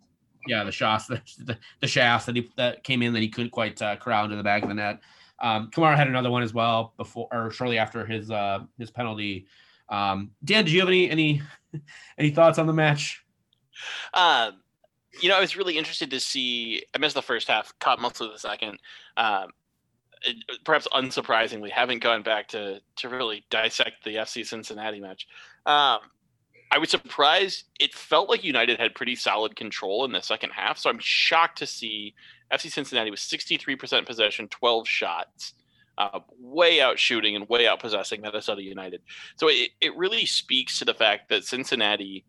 yeah the shots the, the, the shafts that he that came in that he couldn't quite uh, corral into the back of the net. Um, Kamara had another one as well before or shortly after his uh his penalty. Um, Dan, did you have any any any thoughts on the match? Um, you know, I was really interested to see. I missed the first half, caught most of the second. Um, it- perhaps unsurprisingly, haven't gone back to to really dissect the FC Cincinnati match. Um, I was surprised. It felt like United had pretty solid control in the second half, so I'm shocked to see FC Cincinnati was 63% possession, 12 shots, uh, way out shooting and way out possessing Minnesota United. So it, it really speaks to the fact that Cincinnati,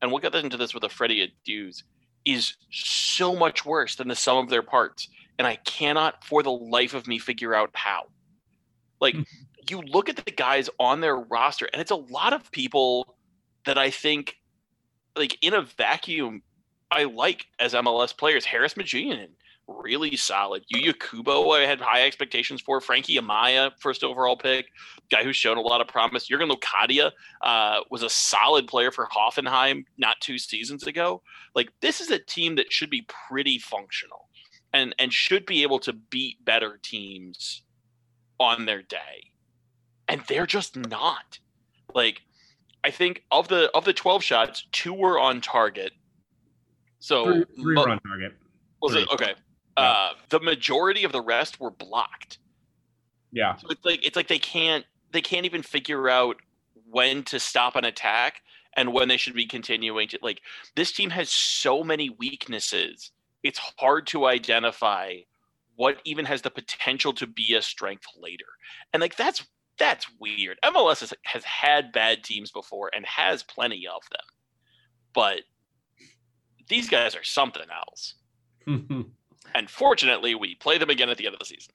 and we'll get into this with a Freddie Adus, is so much worse than the sum of their parts. And I cannot for the life of me figure out how. Like, you look at the guys on their roster, and it's a lot of people that I think, like, in a vacuum, I like as MLS players. Haris Medunjanin, really solid. Yuya Kubo, I had high expectations for. Frankie Amaya, first overall pick, guy who's shown a lot of promise. Jurgen Locadia uh, was a solid player for Hoffenheim not two seasons ago. Like this is a team that should be pretty functional and and should be able to beat better teams on their day. And they're just not. Like I think of the of the 12 shots, two were on target. So Three, three mo- were on target. was it okay? Uh, the majority of the rest were blocked. Yeah. So it's like it's like they can't they can't even figure out when to stop an attack and when they should be continuing to like this team has so many weaknesses. It's hard to identify what even has the potential to be a strength later. And like that's that's weird. MLS has, has had bad teams before and has plenty of them. But these guys are something else. And fortunately, we play them again at the end of the season.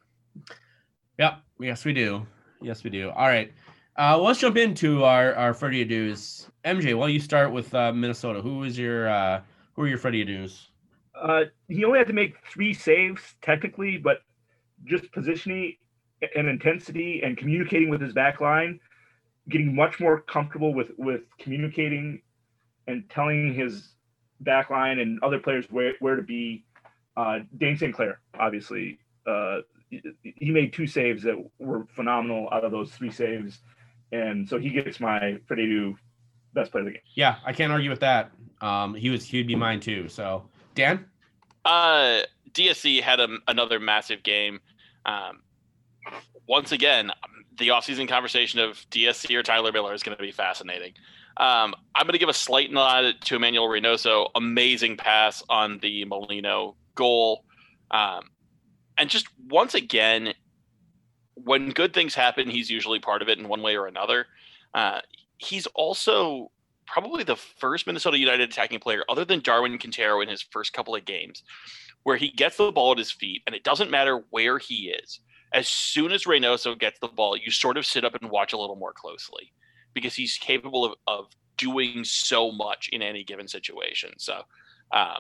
Yep. Yes, we do. Yes, we do. All right. Uh, well, let's jump into our our Freddie Adu's. MJ, why don't you start with uh, Minnesota? Who is your uh, who are your Freddie Adu's? Uh, he only had to make three saves technically, but just positioning and intensity and communicating with his back line, getting much more comfortable with with communicating and telling his back line and other players where, where to be. Uh, Dayne St. Clair, obviously, uh, he- he made two saves that were phenomenal out of those three saves, and so he gets my Freddie Adu best player of the game. Yeah, I can't argue with that. Um, he was he'd be mine too. So Dan. Uh, DSC had a, another massive game. Um, once again, the offseason conversation of DSC or Tyler Miller is going to be fascinating. Um, I'm going to give a slight nod to Emmanuel Reynoso. Amazing pass on the Molino goal. Um, and just once again, when good things happen, he's usually part of it in one way or another. Uh, he's also probably the first Minnesota United attacking player, other than Darwin Quintero in his first couple of games, where he gets the ball at his feet, and it doesn't matter where he is. As soon as Reynoso gets the ball, you sort of sit up and watch a little more closely because he's capable of, of doing so much in any given situation. So, um,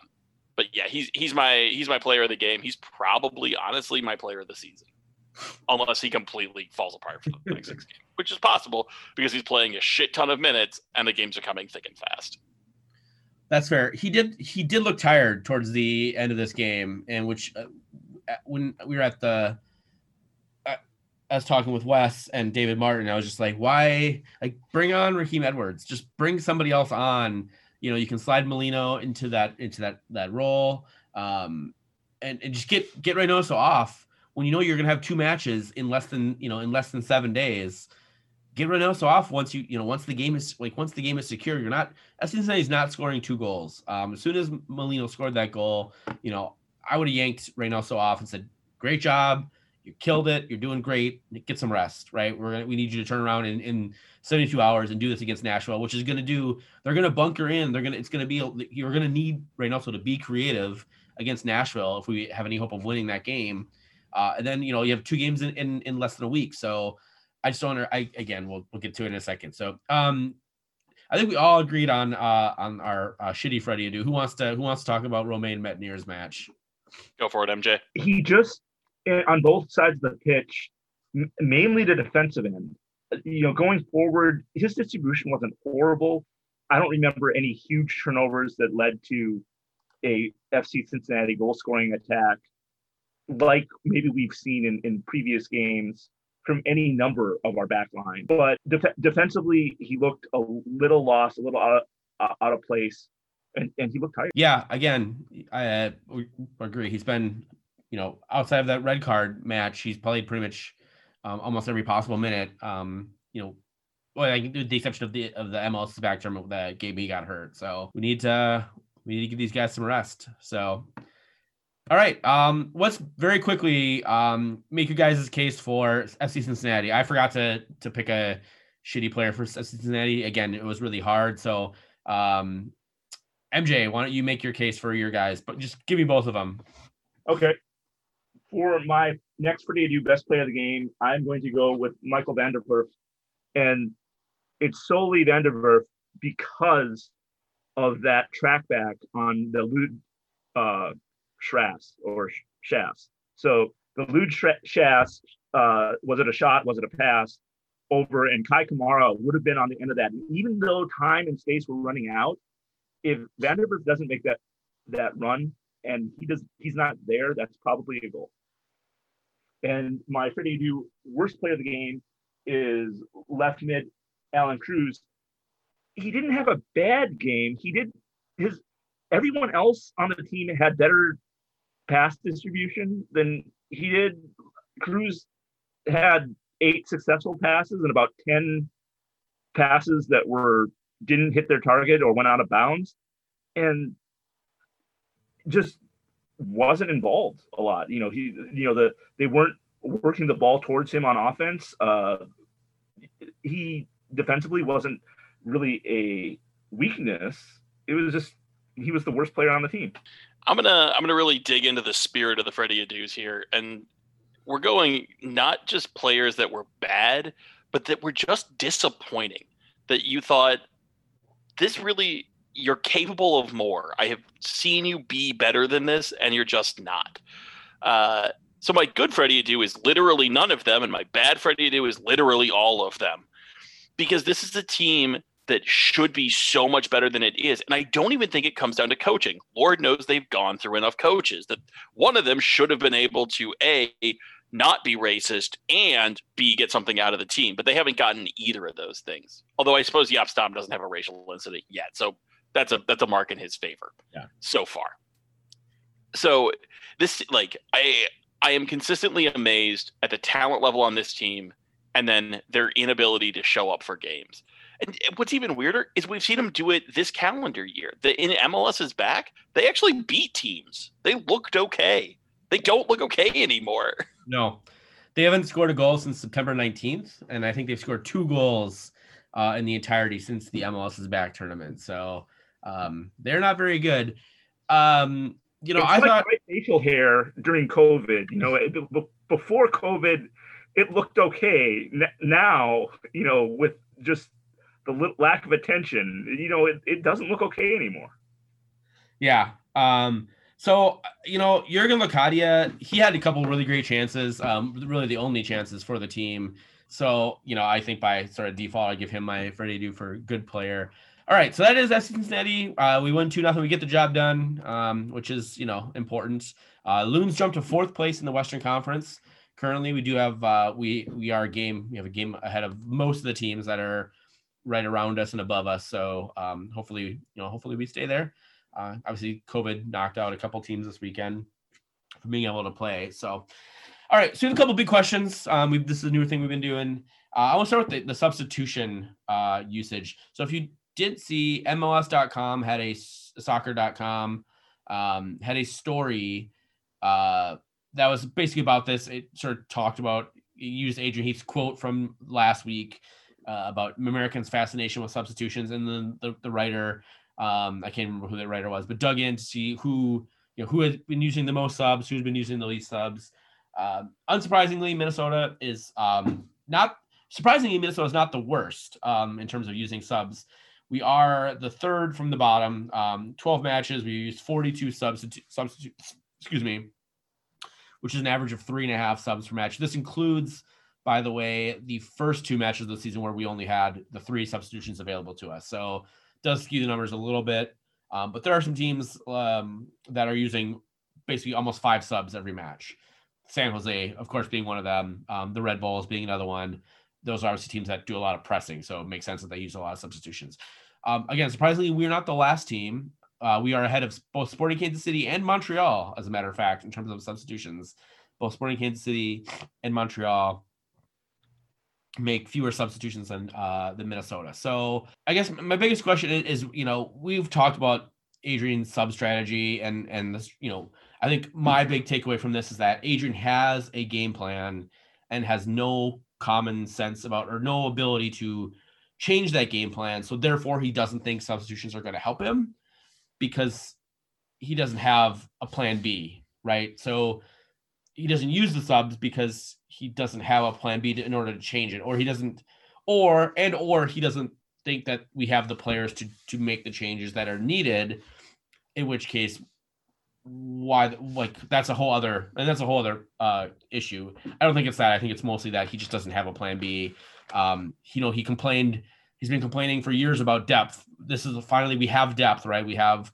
but yeah, he's he's my he's my player of the game. He's probably honestly my player of the season, unless he completely falls apart for the next six games, which is possible because he's playing a shit ton of minutes and the games are coming thick and fast. That's fair. He did he did look tired towards the end of this game, and which uh, when we were at the I was talking with Wes and David Martin. I was just like, why? Like, bring on Raheem Edwards. Just bring somebody else on. You know, you can slide Molino into that into that that role, um, and, and just get get Reynoso off when you know you're gonna have two matches in less than you know in less than seven days. Get Reynoso off once you you know once the game is like once the game is secure. You're not as soon as he's not scoring two goals. Um, as soon as Molino scored that goal, you know I would have yanked Reynoso off and said, "Great job." You killed it. You're doing great. Get some rest, right? We're gonna, we need you to turn around in, in 72 hours and do this against Nashville, which is going to do. They're going to bunker in. They're going to. It's going to be. You're going to need Reynoso to be creative against Nashville if we have any hope of winning that game. Uh, and then you know you have two games in, in, in less than a week. So I just don't. I again we'll we'll get to it in a second. So um, I think we all agreed on uh on our uh, shitty Freddie Adu. Who wants to who wants to talk about Romain Métanire's match? Go for it, MJ. He just on both sides of the pitch, mainly the defensive end. You know, going forward, his distribution wasn't horrible. I don't remember any huge turnovers that led to a FC Cincinnati goal scoring attack like maybe we've seen in, in previous games from any number of our back line. But def- defensively, he looked a little lost, a little out of, out of place, and, and he looked tired. Yeah, again, I uh, agree. He's been you know, outside of that red card match, he's played pretty much um, almost every possible minute. Um, you know, well, like the exception of the of the MLS spectrum that Gabe got hurt. So we need to we need to give these guys some rest. So all right. Um, let's very quickly um make you guys' case for FC Cincinnati. I forgot to to pick a shitty player for FC Cincinnati. Again, it was really hard. So um MJ, why don't you make your case for your guys? But just give me both of them. Okay for my next Adu best player of the game, I'm going to go with Maikel van der Werff. And it's solely van der Werff because of that track back on the Lod uh, shafts or shafts. So the Lod shafts, uh, was it a shot? Was it a pass? Over and Kei Kamara would have been on the end of that. Even though time and space were running out, if van der Werff doesn't make that that run and he does he's not there, that's probably a goal. And my Freddie Adu worst player of the game is left mid Allan Cruz. He didn't have a bad game. He did his everyone else on the team had better pass distribution than he did. Cruz had eight successful passes and about 10 passes that were didn't hit their target or went out of bounds. And just wasn't involved a lot. You know, he, you know, the they weren't working the ball towards him on offense. Uh, he defensively wasn't really a weakness. It was just he was the worst player on the team. I'm gonna I'm gonna really dig into the spirit of the Freddie Adus here, and we're going not just players that were bad, but that were just disappointing. That you thought this really you're capable of more. I have seen you be better than this, and you're just not. Uh, so my good Freddie Adu is literally none of them, and my bad Freddie Adu is literally all of them, because this is a team that should be so much better than it is. And I don't even think it comes down to coaching. Lord knows they've gone through enough coaches that one of them should have been able to a not be racist and b get something out of the team, but they haven't gotten either of those things. Although I suppose Jaap Stam doesn't have a racial incident yet, so that's a that's a mark in his favor. Yeah. So far. So this like I I am consistently amazed at the talent level on this team and then their inability to show up for games. And what's even weirder is we've seen them do it this calendar year. The in MLS is back. They actually beat teams. They looked okay. They don't look okay anymore. No, they haven't scored a goal since September 19th, and I think they've scored two goals uh, in the entirety since the MLS is back tournament. So um, they're not very good. Um, you know, it's I like thought my facial hair during COVID. You know, it, before COVID, it looked okay. N- now, you know, with just the lack of attention, you know, it, it doesn't look okay anymore. Yeah. Um, so you know, Jurgen Locadia, he had a couple really great chances, um, really the only chances for the team. So you know, I think by sort of default, I give him my Freddie do for good player. All right, so that is FC Cincinnati. Uh, we win two nothing. We get the job done, um, which is you know important. Uh, Loons jumped to fourth place in the Western Conference. Currently, we do have uh, we we are a game. We have a game ahead of most of the teams that are right around us and above us. So um, hopefully, you know, hopefully we stay there. Uh, obviously, COVID knocked out a couple teams this weekend from being able to play. So, all right, so we have a couple big questions. Um, we this is a new thing we've been doing. Uh, I want to start with the, the substitution uh, usage. So if you did see MLS.com had a soccer.com um, had a story uh, that was basically about this. It sort of talked about used Adrian Heath's quote from last week uh, about Americans' fascination with substitutions, and then the, the writer um, I can't remember who the writer was, but dug in to see who you know who had been using the most subs, who's been using the least subs. Um, unsurprisingly, Minnesota is um, not surprisingly Minnesota is not the worst um, in terms of using subs. We are the third from the bottom. Um, 12 matches. We used 42 substitute substitutes. Excuse me, which is an average of three and a half subs per match. This includes, by the way, the first two matches of the season where we only had the three substitutions available to us. So does skew the numbers a little bit. Um, but there are some teams um, that are using basically almost five subs every match. San Jose, of course, being one of them. Um, the Red Bulls being another one. Those are obviously teams that do a lot of pressing, so it makes sense that they use a lot of substitutions. Um, again, surprisingly, we're not the last team. Uh, we are ahead of both Sporting Kansas City and Montreal, as a matter of fact, in terms of substitutions. Both Sporting Kansas City and Montreal make fewer substitutions than uh, Minnesota. So I guess my biggest question is, you know, we've talked about Adrian's sub strategy and and this, you know, I think my big takeaway from this is that Adrian has a game plan and has no common sense about or no ability to change that game plan. So therefore he doesn't think substitutions are going to help him because he doesn't have a plan B, right? So he doesn't use the subs because he doesn't have a plan B to, in order to change it, or he doesn't, or and or he doesn't think that we have the players to to make the changes that are needed. In which case, why like that's a whole other and that's a whole other uh issue. I don't think it's that. I think it's mostly that he just doesn't have a plan B. Um, you know, he complained. He's been complaining for years about depth. This is finally we have depth, right? We have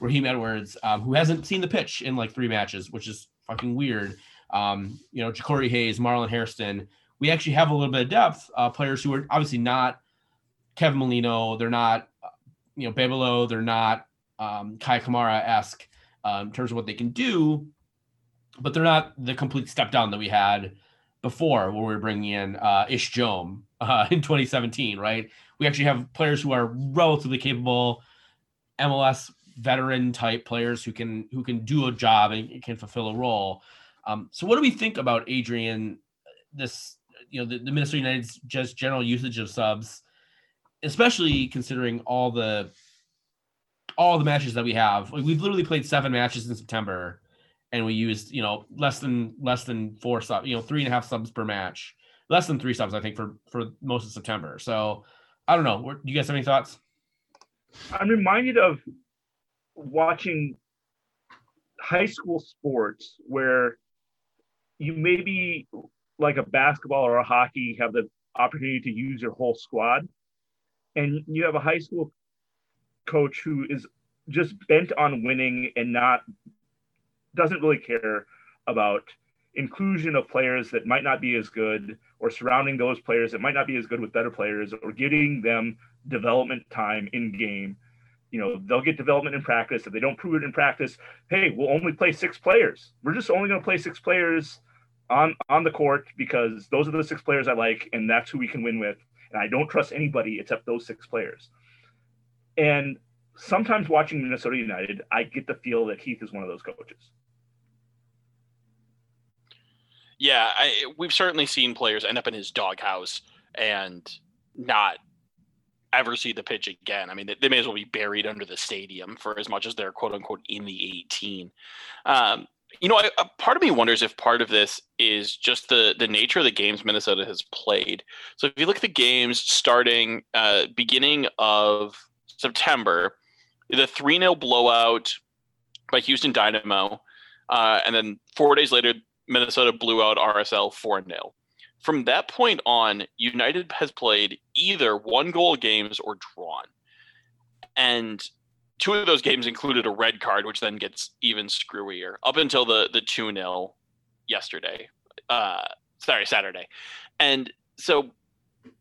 Raheem Edwards, um, who hasn't seen the pitch in like three matches, which is fucking weird. Um, you know, Jacori Hayes, Marlon Hairston. We actually have a little bit of depth. Uh, players who are obviously not Kevin Molino. They're not, you know, Bebelo. They're not um, Kei Kamara esque uh, in terms of what they can do, but they're not the complete step down that we had before, where we were bringing in uh, Ish Jome uh, in 2017. Right? We actually have players who are relatively capable, MLS veteran type players who can who can do a job and can fulfill a role. Um, so, what do we think about Adrian? This, you know, the, the Minnesota United's just general usage of subs, especially considering all the all the matches that we have. Like we've literally played seven matches in September, and we used you know less than less than four subs, you know, three and a half subs per match, less than three subs, I think, for for most of September. So, I don't know. Do you guys have any thoughts? I'm reminded of watching high school sports where you maybe like a basketball or a hockey have the opportunity to use your whole squad and you have a high school coach who is just bent on winning and not doesn't really care about inclusion of players that might not be as good or surrounding those players that might not be as good with better players or getting them development time in game. You know they'll get development in practice. If they don't prove it in practice hey we'll only play six players. We're just only going to play six players on on the court because those are the six players i like and that's who we can win with. And i don't trust anybody except those six players and sometimes watching minnesota united i get the feel that heath is one of those coaches yeah I, we've certainly seen players end up in his doghouse and not ever see the pitch again. I mean, they, they, may as well be buried under the stadium for as much as they're quote unquote in the 18. Um, you know, I, a part of me wonders if part of this is just the the nature of the games Minnesota has played. So if you look at the games starting uh, beginning of September, the three 0 blowout by Houston Dynamo, uh, and then four days later, Minnesota blew out RSL four 0 from that point on, United has played either one goal games or drawn. And two of those games included a red card, which then gets even screwier up until the the 2 0 yesterday. Uh, sorry, Saturday. And so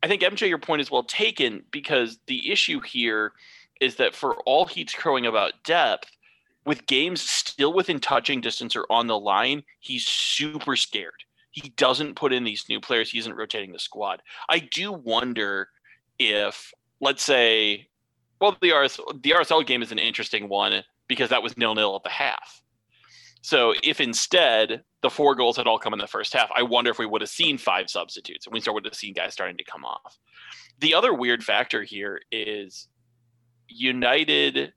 I think MJ, your point is well taken because the issue here is that for all he's crowing about depth, with games still within touching distance or on the line, he's super scared he doesn't put in these new players. He isn't rotating the squad. I do wonder if, let's say, well, the RS, the RSL game is an interesting one because that was nil nil at the half. So if instead the four goals had all come in the first half, I wonder if we would have seen five substitutes and we would have seen guys starting to come off. The other weird factor here is United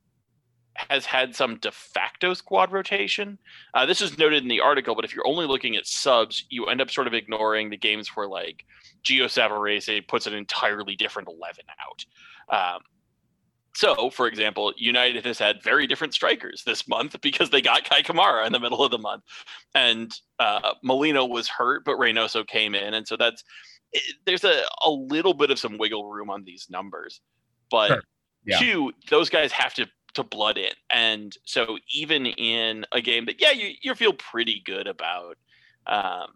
has had some de facto squad rotation. Uh, this is noted in the article, but if you're only looking at subs, you end up sort of ignoring the games where like Gio Savarese puts an entirely different 11 out. Um, so, for example, United has had very different strikers this month because they got Kai Kamara in the middle of the month, and uh, Molino was hurt, but Reynoso came in, and so that's it, there's a, a little bit of some wiggle room on these numbers, but. Sure. Yeah. Two, those guys have to to blood in. And so even in a game that yeah, you you feel pretty good about um,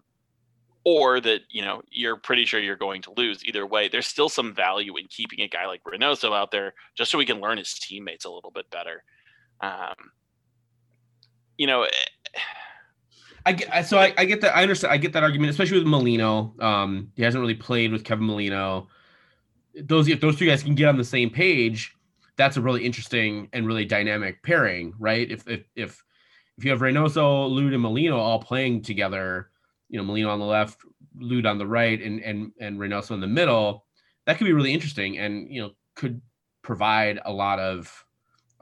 or that you know you're pretty sure you're going to lose. Either way there's still some value in keeping a guy like Reynoso out there just so we can learn his teammates a little bit better. Um, you know eh, I get so I, I get that I understand I get that argument especially with Molino. Um, he hasn't really played with Kevin Molino. Those if those two guys can get on the same page that's a really interesting and really dynamic pairing, right? If if if if you have Reynoso, Lod and Molino all playing together, you know, Molino on the left, Lod on the right, and and and Reynoso in the middle, that could be really interesting, and you know, could provide a lot of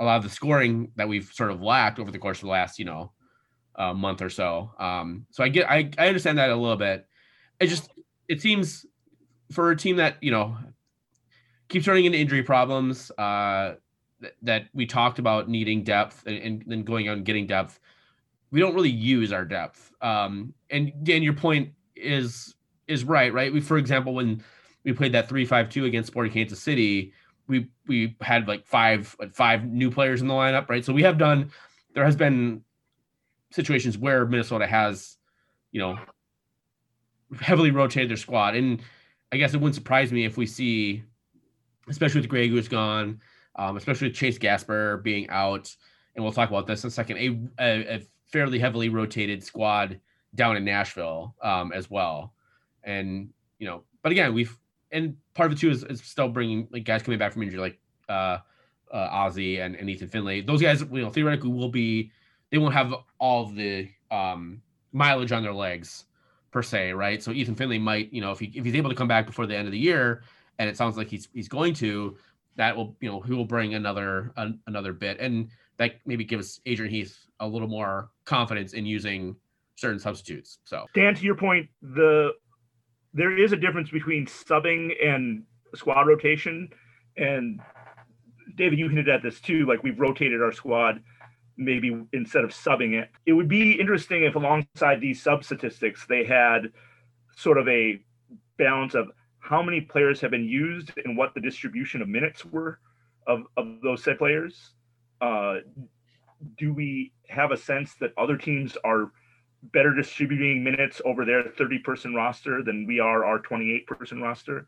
a lot of the scoring that we've sort of lacked over the course of the last, you know, uh, month or so. Um, so I get, I, I understand that a little bit. It just, it seems for a team that you know keeps running into injury problems. Uh, th- that we talked about needing depth and, and, then going and getting depth. We don't really use our depth. Um, and Dan, your point is is right. Right. We, for example, when we played that three five two against Sporting Kansas City, we we had like five five new players in the lineup. Right. So we have done. There has been situations where Minnesota has, you know, heavily rotated their squad, and I guess it wouldn't surprise me if we see especially with Greg who's gone, um, especially with Chase Gasper being out, and we'll talk about this in a second. A, a, a fairly heavily rotated squad down in Nashville um, as well, and you know, but again, we've and part of it too is, is still bringing like guys coming back from injury like uh, uh, Ozzy and, and Ethan Finlay. Those guys, you know, theoretically will be they won't have all the um, mileage on their legs per se, right? So Ethan Finlay might, you know, if he if he's able to come back before the end of the year, and it sounds like he's he's going to, that will you know he will bring another an, another bit, and that maybe gives Adrian Heath a little more confidence in using certain substitutes. So Dan, to your point, the there is a difference between subbing and squad rotation, and David, you hinted at this too. Like we've rotated our squad maybe instead of subbing it. It would be interesting if alongside these sub statistics they had sort of a balance of how many players have been used and what the distribution of minutes were of, of those said players? Uh, do we have a sense that other teams are better distributing minutes over their 30 person roster than we are our 28 person roster?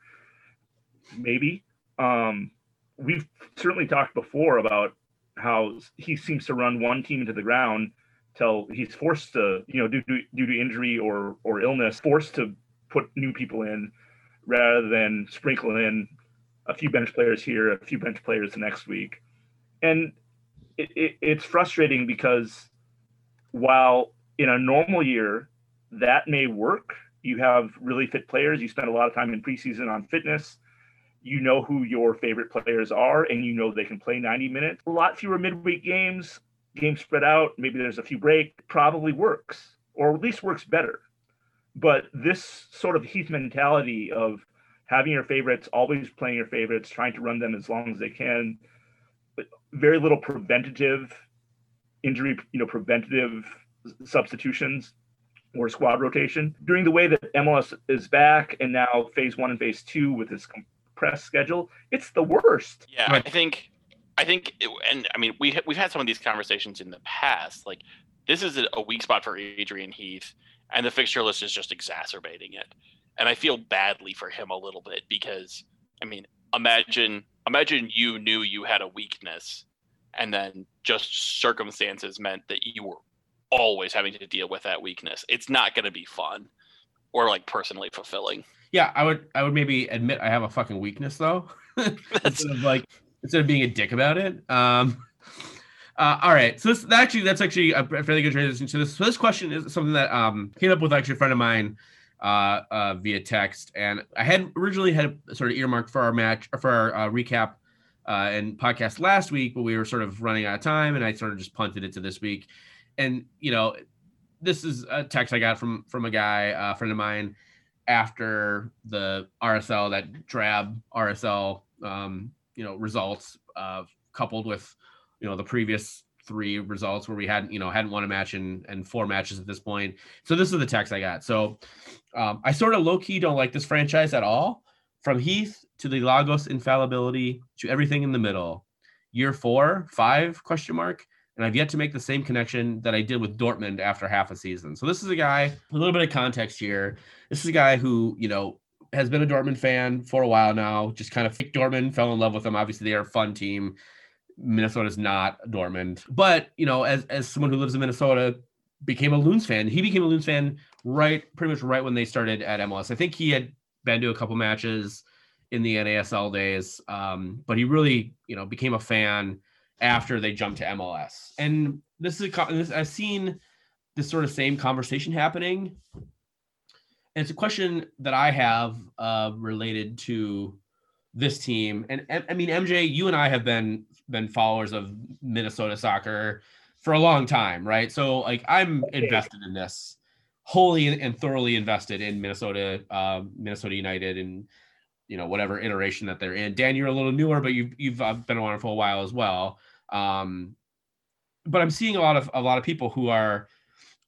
Maybe. Um, we've certainly talked before about how he seems to run one team into the ground till he's forced to, you know, due to, due to injury or or illness, forced to put new people in rather than sprinkle in a few bench players here, a few bench players the next week. And it, it, it's frustrating because while in a normal year that may work, you have really fit players, you spend a lot of time in preseason on fitness, you know who your favorite players are, and you know they can play 90 minutes. A lot fewer midweek games, games spread out, maybe there's a few break, probably works, or at least works better. But this sort of Heath mentality of having your favorites, always playing your favorites, trying to run them as long as they can, very little preventative injury, you know, preventative substitutions or squad rotation. During the way that MLS is back and now phase one and phase two with this compressed schedule, it's the worst. Yeah, I think, I think, it, and I mean, we we've had some of these conversations in the past. Like, this is a weak spot for Adrian Heath, and the fixture list is just exacerbating it. And I feel badly for him a little bit because, I mean, imagine imagine you knew you had a weakness, and then just circumstances meant that you were always having to deal with that weakness. It's not going to be fun or like personally fulfilling. Yeah, I would I would maybe admit I have a fucking weakness though. instead of like instead of being a dick about it. Um uh, all right, so this actually that's actually a fairly good transition to this. So this question is something that um, came up with actually a friend of mine uh, uh, via text, and I had originally had sort of earmarked for our match for our uh, recap uh, and podcast last week, but we were sort of running out of time, and I sort of just punted it to this week. And you know, this is a text I got from from a guy, a friend of mine, after the RSL that drab RSL, um, you know, results uh, coupled with you know the previous three results where we hadn't you know hadn't won a match in and four matches at this point. So this is the text I got. So um, I sort of low key don't like this franchise at all. From Heath to the Lagos infallibility to everything in the middle. Year four, five question mark and I've yet to make the same connection that I did with Dortmund after half a season. So this is a guy, a little bit of context here. This is a guy who, you know, has been a Dortmund fan for a while now, just kind of fake Dortmund, fell in love with them. Obviously, they are a fun team. Minnesota's not Dortmund. But, you know, as as someone who lives in Minnesota, became a Loons fan. He became a Loons fan right pretty much right when they started at MLS. I think he had been to a couple matches in the NASL days. Um, but he really, you know, became a fan after they jumped to MLS. And this is a, this, I've seen this sort of same conversation happening. And it's a question that I have uh, related to this team. And I mean, MJ, you and I have been been followers of Minnesota soccer for a long time, right? So like I'm invested in this, wholly and thoroughly invested in Minnesota, uh, Minnesota United, and you know whatever iteration that they're in. Dan, you're a little newer, but you've you've uh, been on for a while as well. Um, but I'm seeing a lot of a lot of people who are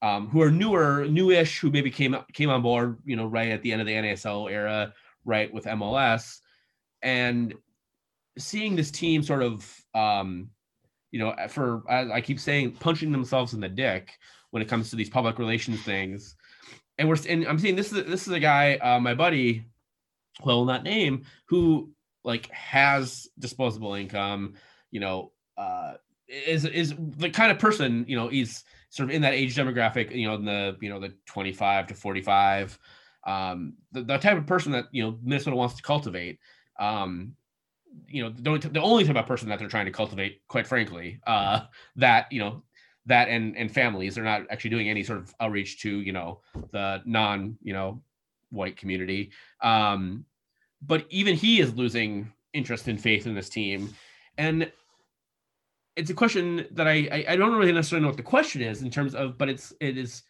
um, who are newer, newish, who maybe came came on board, you know, right at the end of the NASL era, right with MLS, and seeing this team sort of, um, you know, for I keep saying, punching themselves in the dick when it comes to these public relations things, and we're and I'm seeing this is this is a guy, uh, my buddy, well, not name, who like has disposable income, you know, uh, is is the kind of person you know he's sort of in that age demographic you know in the you know the 25 to 45 um the, the type of person that you know minnesota wants to cultivate. Um you know the, the only type of person that they're trying to cultivate quite frankly uh that you know that and and families they're not actually doing any sort of outreach to you know the non you know white community. Um but even he is losing interest and faith in this team. And it's a question that I, I, I don't really necessarily know what the question is in terms of, but it's it is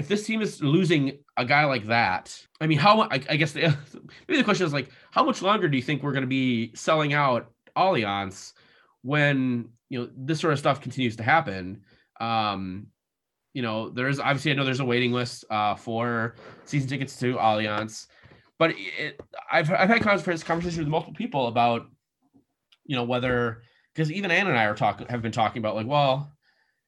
if this team is losing a guy like that. I mean, how I, I guess the, maybe the question is like, how much longer do you think we're going to be selling out Allianz when you know this sort of stuff continues to happen? Um, you know, there's obviously I know there's a waiting list uh, for season tickets to Allianz, but it, I've I've had conversations, conversations with multiple people about you know whether because even Ann and I are talking have been talking about like, well,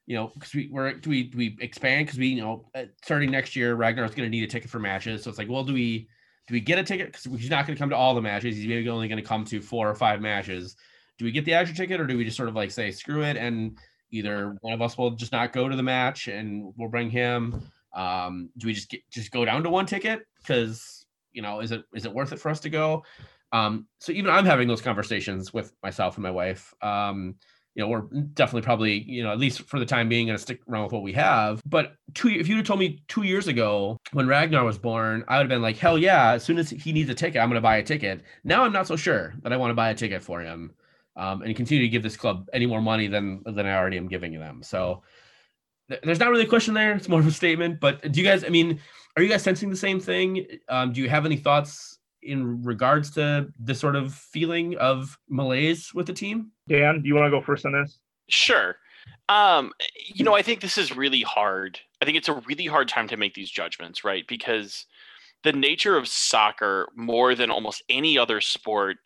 you know, because we we're do we do we expand because we you know uh, starting next year Ragnar is going to need a ticket for matches, so it's like, well, do we do we get a ticket? Because he's not going to come to all the matches? He's maybe only going to come to four or five matches. do we get the extra ticket or do we just sort of like say screw it and either one of us will just not go to the match and we'll bring him? Um do we just get just go down to one ticket? Because you know is it is it worth it for us to go? Um so even i'm having those conversations with myself and my wife. Um you know we're definitely probably you know at least for the time being going to stick around with what we have but two if you'd have told me two years ago when ragnar was born i would have been like hell yeah as soon as he needs a ticket i'm going to buy a ticket now i'm not so sure that i want to buy a ticket for him um, and continue to give this club any more money than than i already am giving them so there's not really a question there. It's more of a statement. But do you guys? I mean, are you guys sensing the same thing? Um, do you have any thoughts in regards to this sort of feeling of malaise with the team? Dan, do you want to go first on this? Sure. Um, you know, I think this is really hard. I think it's a really hard time to make these judgments, right? Because the nature of soccer, more than almost any other sport,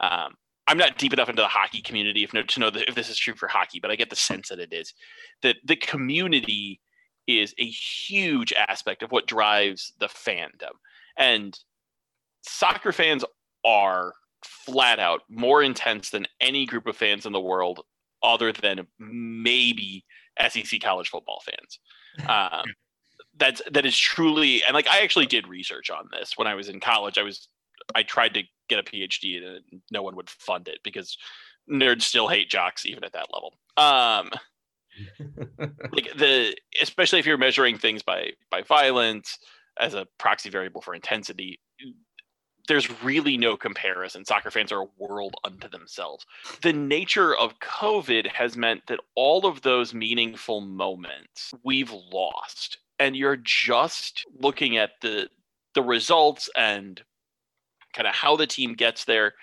um, I'm not deep enough into the hockey community if, to know if this is true for hockey, but I get the sense that it is. That the community is a huge aspect of what drives the fandom. And soccer fans are flat out more intense than any group of fans in the world, other than maybe SEC college football fans. Um, that's that is truly and like I actually did research on this when I was in college. I was I tried to get a PhD and no one would fund it because nerds still hate jocks even at that level. Um, like the especially if you're measuring things by by violence as a proxy variable for intensity there's really no comparison soccer fans are a world unto themselves the nature of covid has meant that all of those meaningful moments we've lost and you're just looking at the the results and kind of how the team gets there.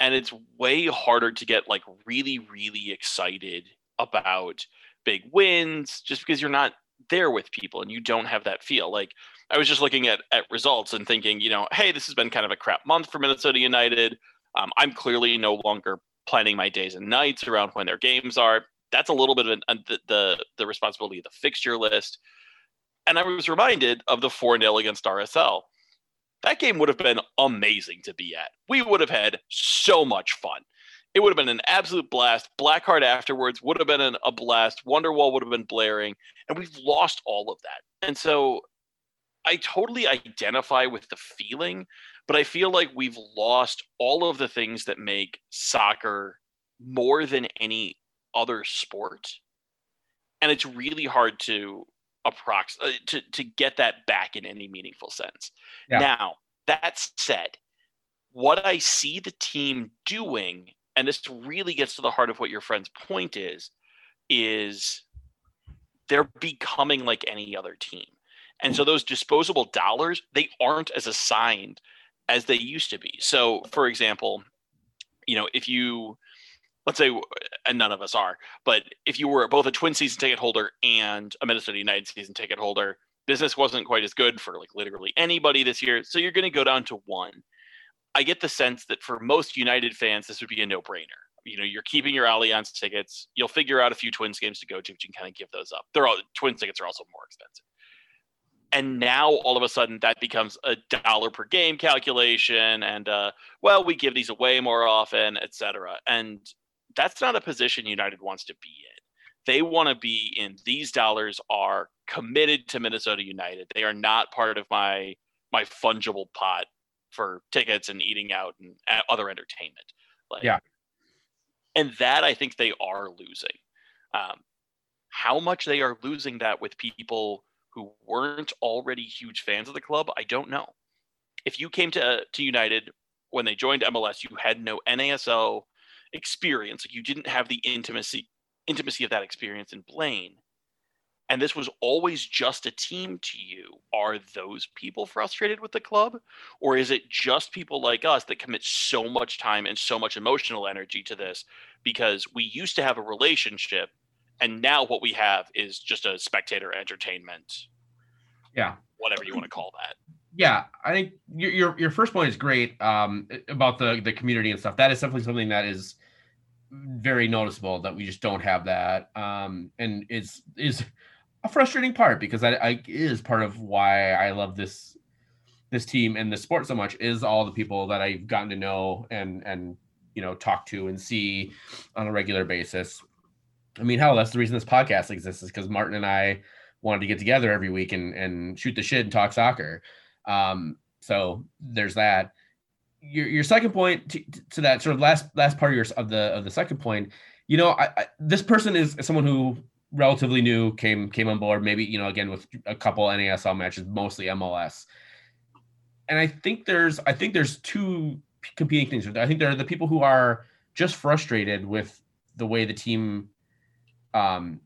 And it's way harder to get like really, really excited about big wins just because you're not there with people and you don't have that feel. Like I was just looking at at results and thinking, you know, hey, this has been kind of a crap month for Minnesota United. Um, I'm clearly no longer planning my days and nights around when their games are. That's a little bit of an, the, the the responsibility of the fixture list. And I was reminded of the 4 0 against RSL that game would have been amazing to be at. We would have had so much fun. It would have been an absolute blast. Blackheart afterwards would have been an, a blast. Wonderwall would have been blaring, and we've lost all of that. And so I totally identify with the feeling, but I feel like we've lost all of the things that make soccer more than any other sport. And it's really hard to approx uh, to to get that back in any meaningful sense. Yeah. Now, that said, what I see the team doing, and this really gets to the heart of what your friend's point is, is they're becoming like any other team. And so those disposable dollars, they aren't as assigned as they used to be. So, for example, you know, if you let's say, and none of us are, but if you were both a twin season ticket holder and a Minnesota United season ticket holder, business wasn't quite as good for like literally anybody this year. So you're going to go down to one. I get the sense that for most United fans, this would be a no brainer. You know, you're keeping your Allianz tickets. You'll figure out a few Twins games to go to, but you can kind of give those up. They're all Twins tickets are also more expensive. And now all of a sudden that becomes a dollar per game calculation, and uh, well, we give these away more often, et cetera. And that's not a position United wants to be in. They want to be in these dollars are committed to Minnesota United. They are not part of my my fungible pot for tickets and eating out and other entertainment. Like, yeah. And that I think they are losing. Um, how much they are losing that with people who weren't already huge fans of the club, I don't know. If you came to to United when they joined MLS, you had no NASL experience. Like you didn't have the intimacy intimacy of that experience in Blaine. And this was always just a team to you. Are those people frustrated with the club? Or is it just people like us that commit so much time and so much emotional energy to this because we used to have a relationship and now what we have is just a spectator entertainment? Yeah. Whatever you want to call that. Yeah, I think your your, your first point is great um, about the the community and stuff. That is definitely something that is very noticeable that we just don't have that um and it's is a frustrating part because I, I is part of why i love this this team and the sport so much is all the people that i've gotten to know and and you know talk to and see on a regular basis. I mean, hell, that's the reason this podcast exists is because Martin and I wanted to get together every week and and shoot the shit and talk soccer. Um, so there's that. Your your second point to, to that sort of last last part of your of the of the second point, you know, I, I, this person is someone who relatively new came came on board. Maybe you know again with a couple NASL matches, mostly MLS. And I think there's I think there's two competing things. I think there are the people who are just frustrated with the way the team um,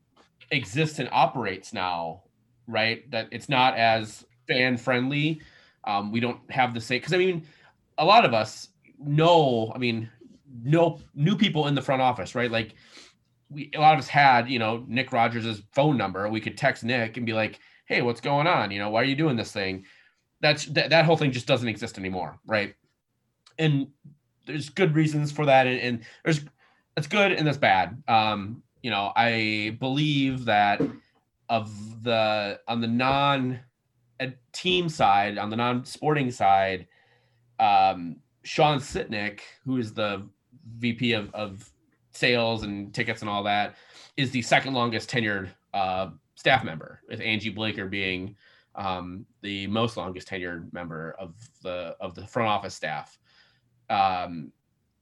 exists and operates now, right? That it's not as fan friendly. Um, we don't have the same because I mean, a lot of us know. I mean, no new people in the front office, right? Like we a lot of us had, you know, Nick Rogers' phone number. We could text Nick and be like, "Hey, what's going on? You know, why are you doing this thing?" That's that, that whole thing just doesn't exist anymore, right? And there's good reasons for that, and, and there's that's good and that's bad. Um, you know, I believe that of the on the non team side, on the non sporting side, um, Sean Sitnick, who is the VP of, of sales and tickets and all that, is the second longest tenured uh, staff member, with Angie Blaker being um, the most longest tenured member of the of the front office staff. Um,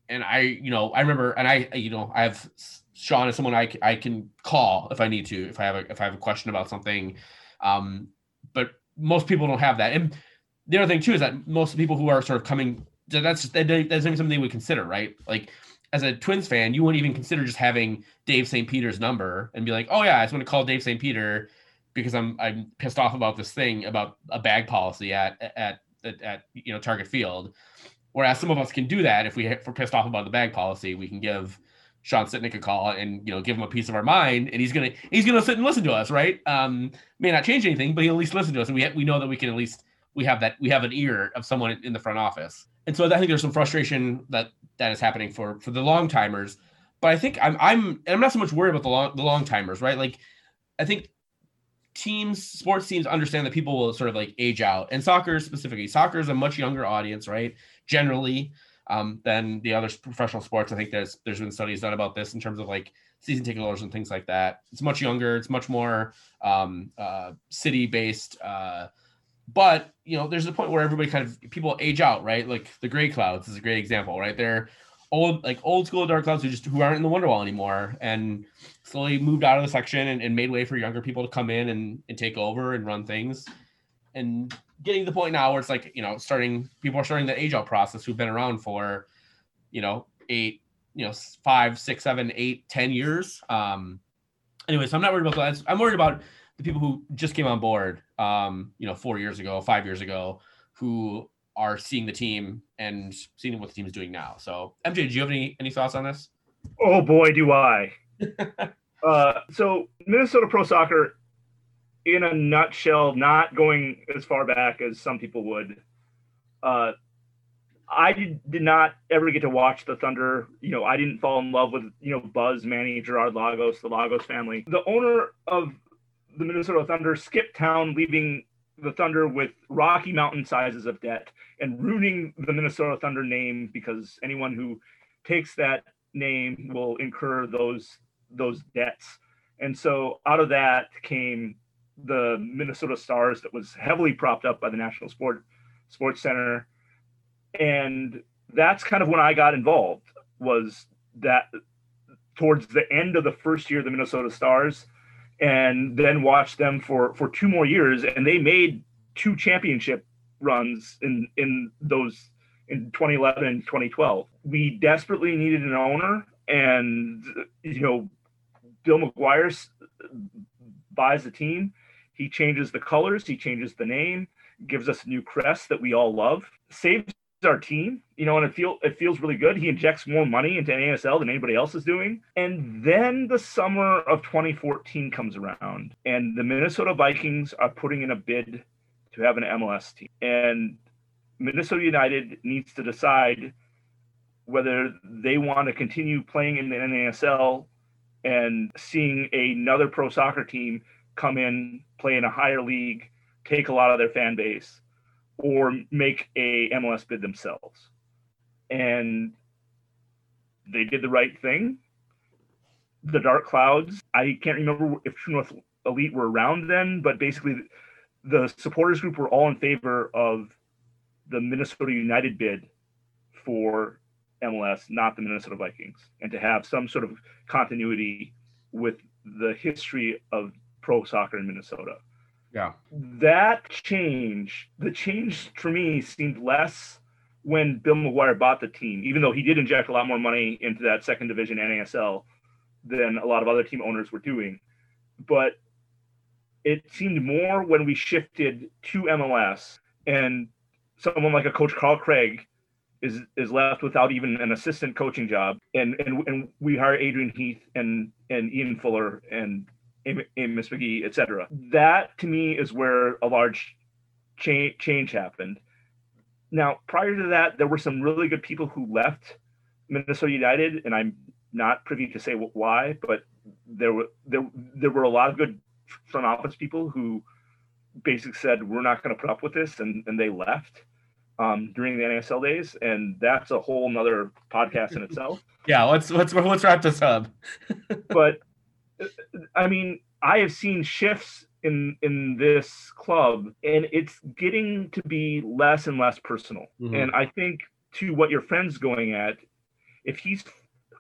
and I, you know, I remember, and I, you know, I have Sean is someone I, I can call if I need to, if I have a, if I have a question about something. Um, but most people don't have that. And the other thing too is that most people who are sort of coming, that's that's not something would consider, right? Like as a Twins fan, you wouldn't even consider just having Dave St. Peter's number and be like, oh yeah, I just want to call Dave St. Peter because I'm I'm pissed off about this thing about a bag policy at at at, at you know Target Field. Whereas some of us can do that if we if we're pissed off about the bag policy, we can give Sean Sitnick a call and you know give him a piece of our mind, and he's gonna he's gonna sit and listen to us, right? Um, may not change anything, but he'll at least listen to us, and we we know that we can at least we have that we have an ear of someone in the front office, and so I think there's some frustration that that is happening for for the long timers, but I think I'm I'm I'm not so much worried about the long the long timers, right? Like I think teams sports teams understand that people will sort of like age out and soccer specifically soccer is a much younger audience right generally um, than the other professional sports. I think there's there's been studies done about this in terms of like season ticket holders and things like that. It's much younger. It's much more um, uh, city based. Uh, but you know, there's a point where everybody kind of people age out, right? Like the Gray Clouds is a great example, right? They're old, like old school Dark Clouds who just who aren't in the Wonderwall anymore, and slowly moved out of the section and, and made way for younger people to come in and, and take over and run things. And getting to the point now where it's like you know starting people are starting the age out process who've been around for you know eight you know five six seven eight ten years. Um anyway so i'm not worried about that. I'm worried about the people who just came on board um you know four years ago five years ago who are seeing the team and seeing what the team is doing now. So mj do you have any any thoughts on this? Oh boy do i. Uh so minnesota pro soccer in a nutshell, not going as far back as some people would, uh, I did, did not ever get to watch the Thunder. You know, I didn't fall in love with, you know, Buzz, Manny, Gerard Lagos, the Lagos family. The owner of the Minnesota Thunder skipped town, leaving the Thunder with Rocky Mountain sizes of debt and ruining the Minnesota Thunder name because anyone who takes that name will incur those those debts. And so out of that came the Minnesota Stars that was heavily propped up by the National Sport Sports Center, and that's kind of when I got involved. Was that towards the end of the first year of the Minnesota Stars, and then watched them for for two more years, and they made two championship runs in in those in 2011 and 2012. We desperately needed an owner, and you know, Bill McGuire buys the team he changes the colors, he changes the name, gives us a new crest that we all love, saves our team, you know, and it feel it feels really good. He injects more money into NASL than anybody else is doing. And then the summer of 2014 comes around, and the Minnesota Vikings are putting in a bid to have an MLS team. And Minnesota United needs to decide whether they want to continue playing in the NASL and seeing another pro soccer team come in, play in a higher league, take a lot of their fan base, or make a MLS bid themselves. And they did the right thing. The Dark Clouds, I can't remember if True North Elite were around then, but basically the supporters group were all in favor of the Minnesota United bid for MLS, not the Minnesota Vikings, and to have some sort of continuity with the history of pro soccer in Minnesota. Yeah. That change, the change for me seemed less when Bill McGuire bought the team, even though he did inject a lot more money into that second division NASL than a lot of other team owners were doing. But it seemed more when we shifted to MLS and someone like a coach Carl Craig is is left without even an assistant coaching job and and, and we hire Adrian Heath and and Ian Fuller and Amos McGee, etc. That to me is where a large change change happened. Now, prior to that, there were some really good people who left Minnesota United, and I'm not privy to say why, but there were there there were a lot of good front office people who basically said we're not going to put up with this, and and they left um, during the NASL days, and that's a whole nother podcast in itself. yeah, let's let's let's wrap this up. but I mean, I have seen shifts in in this club, and it's getting to be less and less personal. Mm-hmm. And I think to what your friend's going at, if he's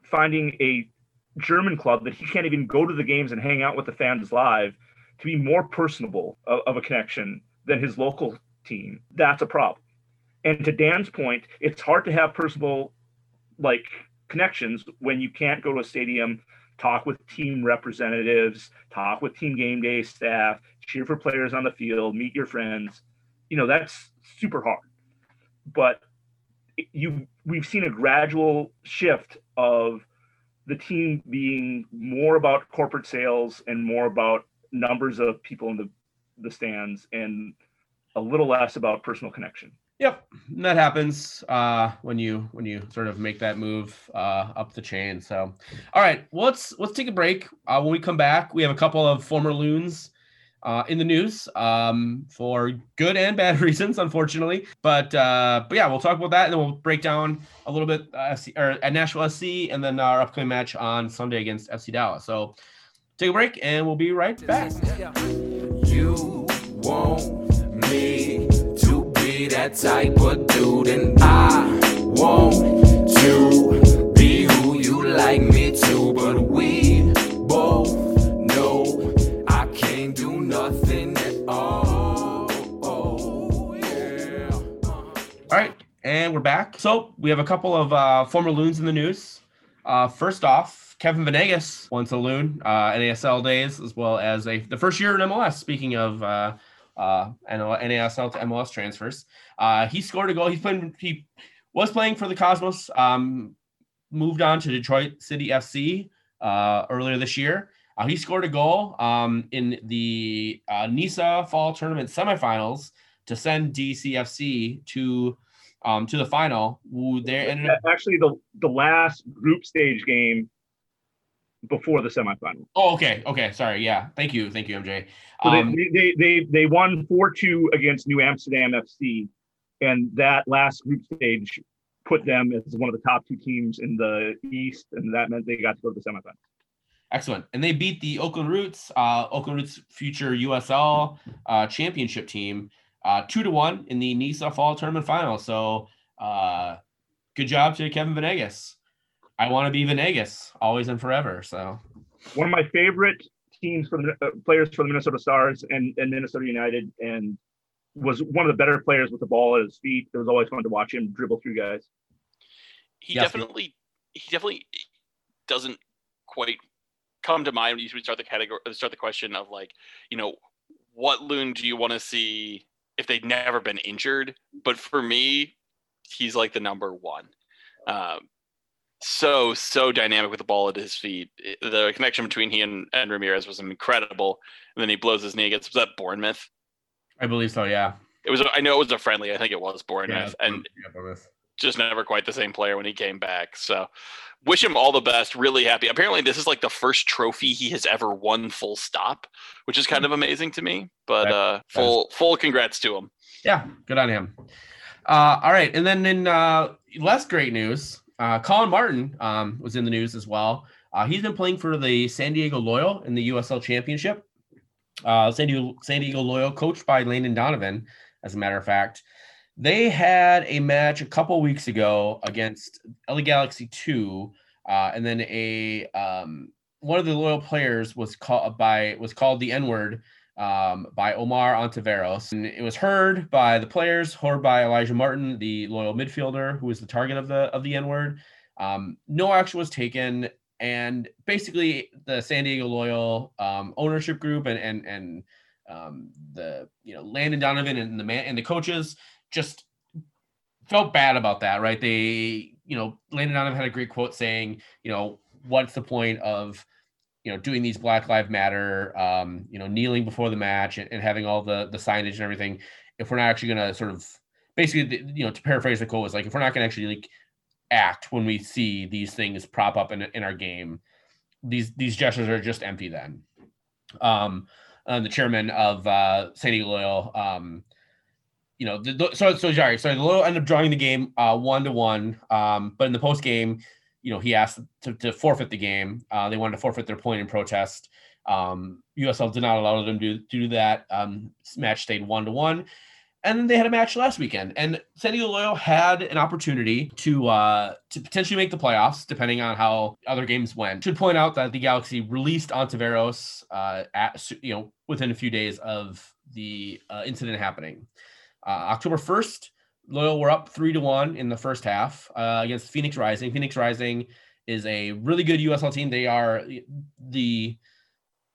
finding a German club that he can't even go to the games and hang out with the fans live to be more personable of, of a connection than his local team, that's a problem. And to Dan's point, it's hard to have personal like connections when you can't go to a stadium talk with team representatives, talk with team game day staff, cheer for players on the field, meet your friends. You know, that's super hard. But you we've seen a gradual shift of the team being more about corporate sales and more about numbers of people in the, the stands and a little less about personal connection. Yep, and that happens uh, when you when you sort of make that move uh, up the chain. So, all right, well, let's let's take a break. Uh, when we come back, we have a couple of former loons uh, in the news um, for good and bad reasons, unfortunately. But uh, but yeah, we'll talk about that, and then we'll break down a little bit uh, SC, or at Nashville SC, and then our upcoming match on Sunday against FC Dallas. So take a break, and we'll be right back. You that type of dude, and I want to be who you like me to, but we both know I can't do nothing at all. Oh, yeah. All right, and we're back. So we have a couple of uh, former loons in the news. Uh, first off, Kevin Venegas, once a loon, uh, NASL days, as well as a the first year in MLS. Speaking of uh, NASL to MLS transfers. Uh, he scored a goal. He's playing. He was playing for the Cosmos. Um, moved on to Detroit City FC uh, earlier this year. Uh, he scored a goal um, in the uh, NISA Fall Tournament semifinals to send DCFC to um, to the final. There ended up- actually the the last group stage game before the semifinal. Oh, okay, okay. Sorry, yeah. Thank you, thank you, MJ. Um, they, they they they won four two against New Amsterdam FC, and that last group stage put them as one of the top two teams in the East, and that meant they got to go to the semifinal. Excellent, and they beat the Oakland Roots, uh, Oakland Roots future USL uh, championship team, uh, two to one in the NISA Fall Tournament final. So, uh, good job to Kevin Venegas. I want to be Venegas always and forever. So one of my favorite teams for the uh, players for the Minnesota Stars and, and Minnesota United, and was one of the better players with the ball at his feet. It was always fun to watch him dribble through guys. He yes. definitely, he definitely doesn't quite come to mind when you start the category, start the question of like, you know, what loon do you want to see if they'd never been injured? But for me, he's like the number one. Um, so so dynamic with the ball at his feet. The connection between he and, and Ramirez was incredible. And then he blows his knee against was that Bournemouth? I believe so. Yeah. It was. I know it was a friendly. I think it was Bournemouth, yeah, and yeah, just never quite the same player when he came back. So, wish him all the best. Really happy. Apparently, this is like the first trophy he has ever won. Full stop, which is kind of amazing to me. But uh, full full congrats to him. Yeah, good on him. Uh, all right, and then in uh, less great news, Uh, Collin Martin um, was in the news as well. Uh, he's been playing for the San Diego Loyal in the USL Championship. Uh, San Diego San Diego Loyal, coached by Landon Donovan, as a matter of fact. They had a match a couple weeks ago against LA Galaxy Two, uh, and then a um, one of the loyal players was called by was called the N word um, by Omar Ontiveros. And it was heard by the players, heard by Elijah Martin, the loyal midfielder who was the target of the of the N word. Um, no action was taken, and basically the San Diego Loyal um, ownership group and and and um, the you know Landon Donovan and the man and the coaches just felt bad about that, right? They you know Landon Donovan had a great quote saying, you know, what's the point of you know doing these Black Lives Matter, um, you know, kneeling before the match and, and having all the the signage and everything, if we're not actually going to sort of basically you know to paraphrase the quote was like if we're not going to actually like act when we see these things prop up in, in our game these these gestures are just empty then. Um the chairman of uh San Diego Loyal um you know the, the, so so sorry so the Loyal ended up drawing the game uh one to one um but in the post game you know he asked to, to forfeit the game. Uh they wanted to forfeit their point in protest. Um USL did not allow them to, to do that. Um match stayed one to one. And then they had a match last weekend, and San Diego Loyal had an opportunity to uh, to potentially make the playoffs, depending on how other games went. Should point out that the Galaxy released Ontiveros uh, at you know within a few days of the uh, incident happening. Uh, October first, Loyal were up three to one in the first half uh, against Phoenix Rising. Phoenix Rising is a really good USL team. They are the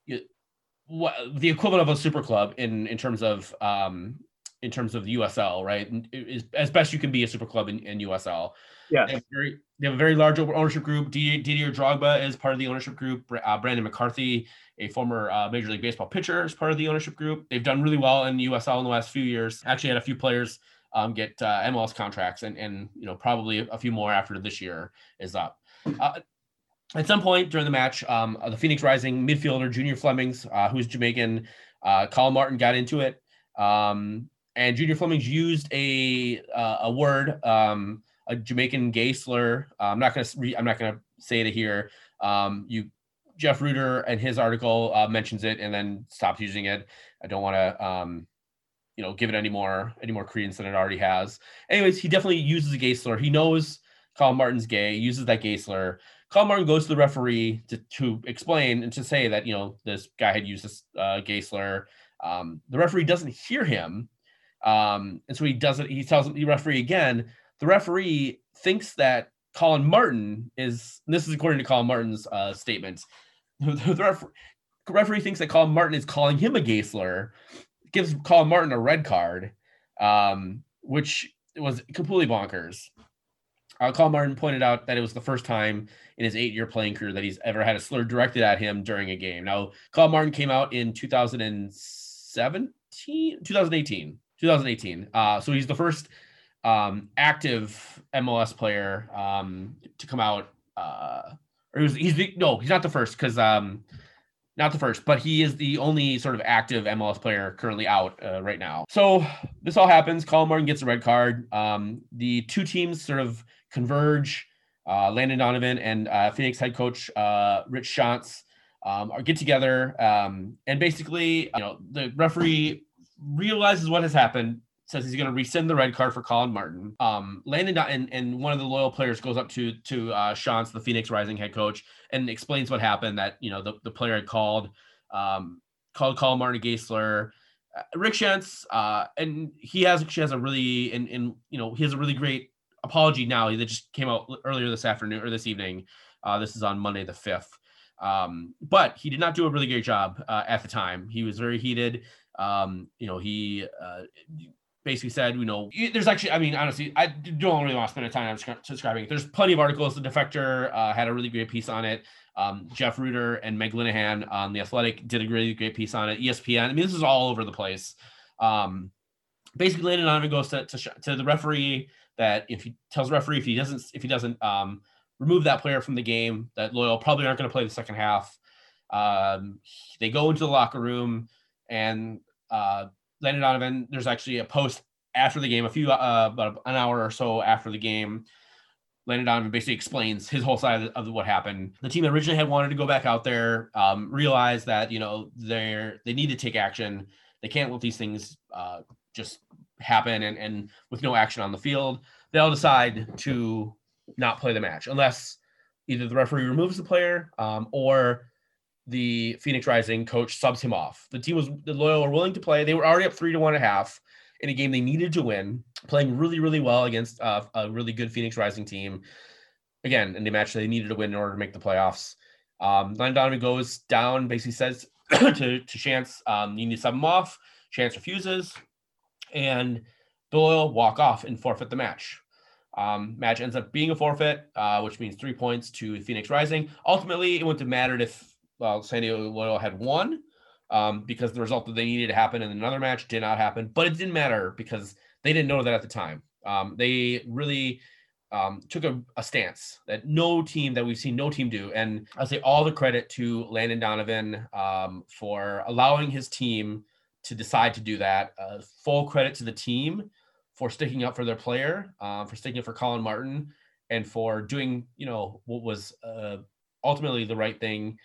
the equivalent of a super club in in terms of um, in terms of the USL, right? Is as best you can be a super club in, in USL. Yeah. They have, very, they have a very large ownership group. Didier Drogba is part of the ownership group. Uh, Brandon McCarthy, a former uh, Major League Baseball pitcher, is part of the ownership group. They've done really well in USL in the last few years. Actually, had a few players um, get uh, MLS contracts, and and you know probably a few more after this year is up. Uh, at some point during the match, um, the Phoenix Rising midfielder Junior Flemings, uh, who's Jamaican, uh, Collin Martin got into it. Um, and Junior Flemings used a uh, a word, um, a Jamaican gay slur. Uh, I'm not gonna re- I'm not gonna say it here. Um, you Jeff Rueter and his article uh, mentions it and then stops using it. I don't want to um, you know give it any more any more credence than it already has. Anyways, he definitely uses a gay slur. He knows Collin Martin's gay, uses that gay slur. Collin Martin goes to the referee to, to explain and to say that you know this guy had used this uh, gay slur. Um, the referee doesn't hear him um, and so he doesn't, he tells the referee again, the referee thinks that Collin Martin is, this is according to Collin Martin's uh, statements. The, referee, referee thinks that Collin Martin is calling him a gay slur, gives Collin Martin a red card, um, which was completely bonkers. Uh, Collin Martin pointed out that it was the first time in his eight-year playing career that he's ever had a slur directed at him during a game. Now, Collin Martin came out in 2017, 2018. 2018. Uh, so he's the first um, active MLS player um, to come out. Uh, or he's, he's the, no, he's not the first because um, not the first, but he is the only sort of active MLS player currently out uh, right now. So this all happens. Collin Martin gets a red card. Um, the two teams sort of converge. Uh, Landon Donovan and uh, Phoenix head coach uh, Rick Schantz um, are get together um, and basically, you know, the referee realizes what has happened, says he's going to rescind the red card for Collin Martin. Um, Landon and, and one of the loyal players goes up to to uh, Schantz, the Phoenix Rising head coach, and explains what happened. That you know the, the player had called um, called Collin Martin slur. Uh, Rick Schantz, uh, and he has she has a really and and you know he has a really great apology now that just came out earlier this afternoon or this evening. Uh, this is on Monday the fifth. Um, but he did not do a really great job uh, at the time. He was very heated. Um, you know, he uh, basically said, you know, there's actually, I mean, honestly, I don't really want to spend a time describing it. There's plenty of articles. The Defector uh, had a really great piece on it. Um, Jeff Rueter and Meg Linehan on The Athletic did a really great piece on it. ESPN, I mean, this is all over the place. Um, basically, Landon Donovan goes to, to, to, the referee that if he tells the referee if he doesn't if he doesn't um, remove that player from the game, that Loyal probably aren't going to play the second half. Um, they go into the locker room and uh, Landon Donovan, there's actually a post after the game, a few uh, about an hour or so after the game, Landon Donovan basically explains his whole side of what happened. The team originally had wanted to go back out there, um, realized that you know they're they need to take action. They can't let these things uh, just happen and, and with no action on the field. They'll decide to not play the match unless either the referee removes the player um, or the Phoenix Rising coach subs him off. The team was the loyal were willing to play. They were already up three to one and a half in a game they needed to win, playing really, really well against uh, a really good Phoenix Rising team. Again, in the match they needed to win in order to make the playoffs. Um, Len Donovan goes down, basically says to, to Schantz, um, you need to sub him off. Schantz refuses, and Bill walk off and forfeit the match. Um, match ends up being a forfeit, uh, which means three points to Phoenix Rising. Ultimately, it wouldn't have mattered if well, San Diego had won um, because the result that they needed to happen in another match did not happen. But it didn't matter because they didn't know that at the time. Um, they really um, took a, a, stance that no team that we've seen no team do. And I say all the credit to Landon Donovan um, for allowing his team to decide to do that. Uh, full credit to the team for sticking up for their player, uh, for sticking up for Collin Martin, and for doing you know what was ultimately the right thing,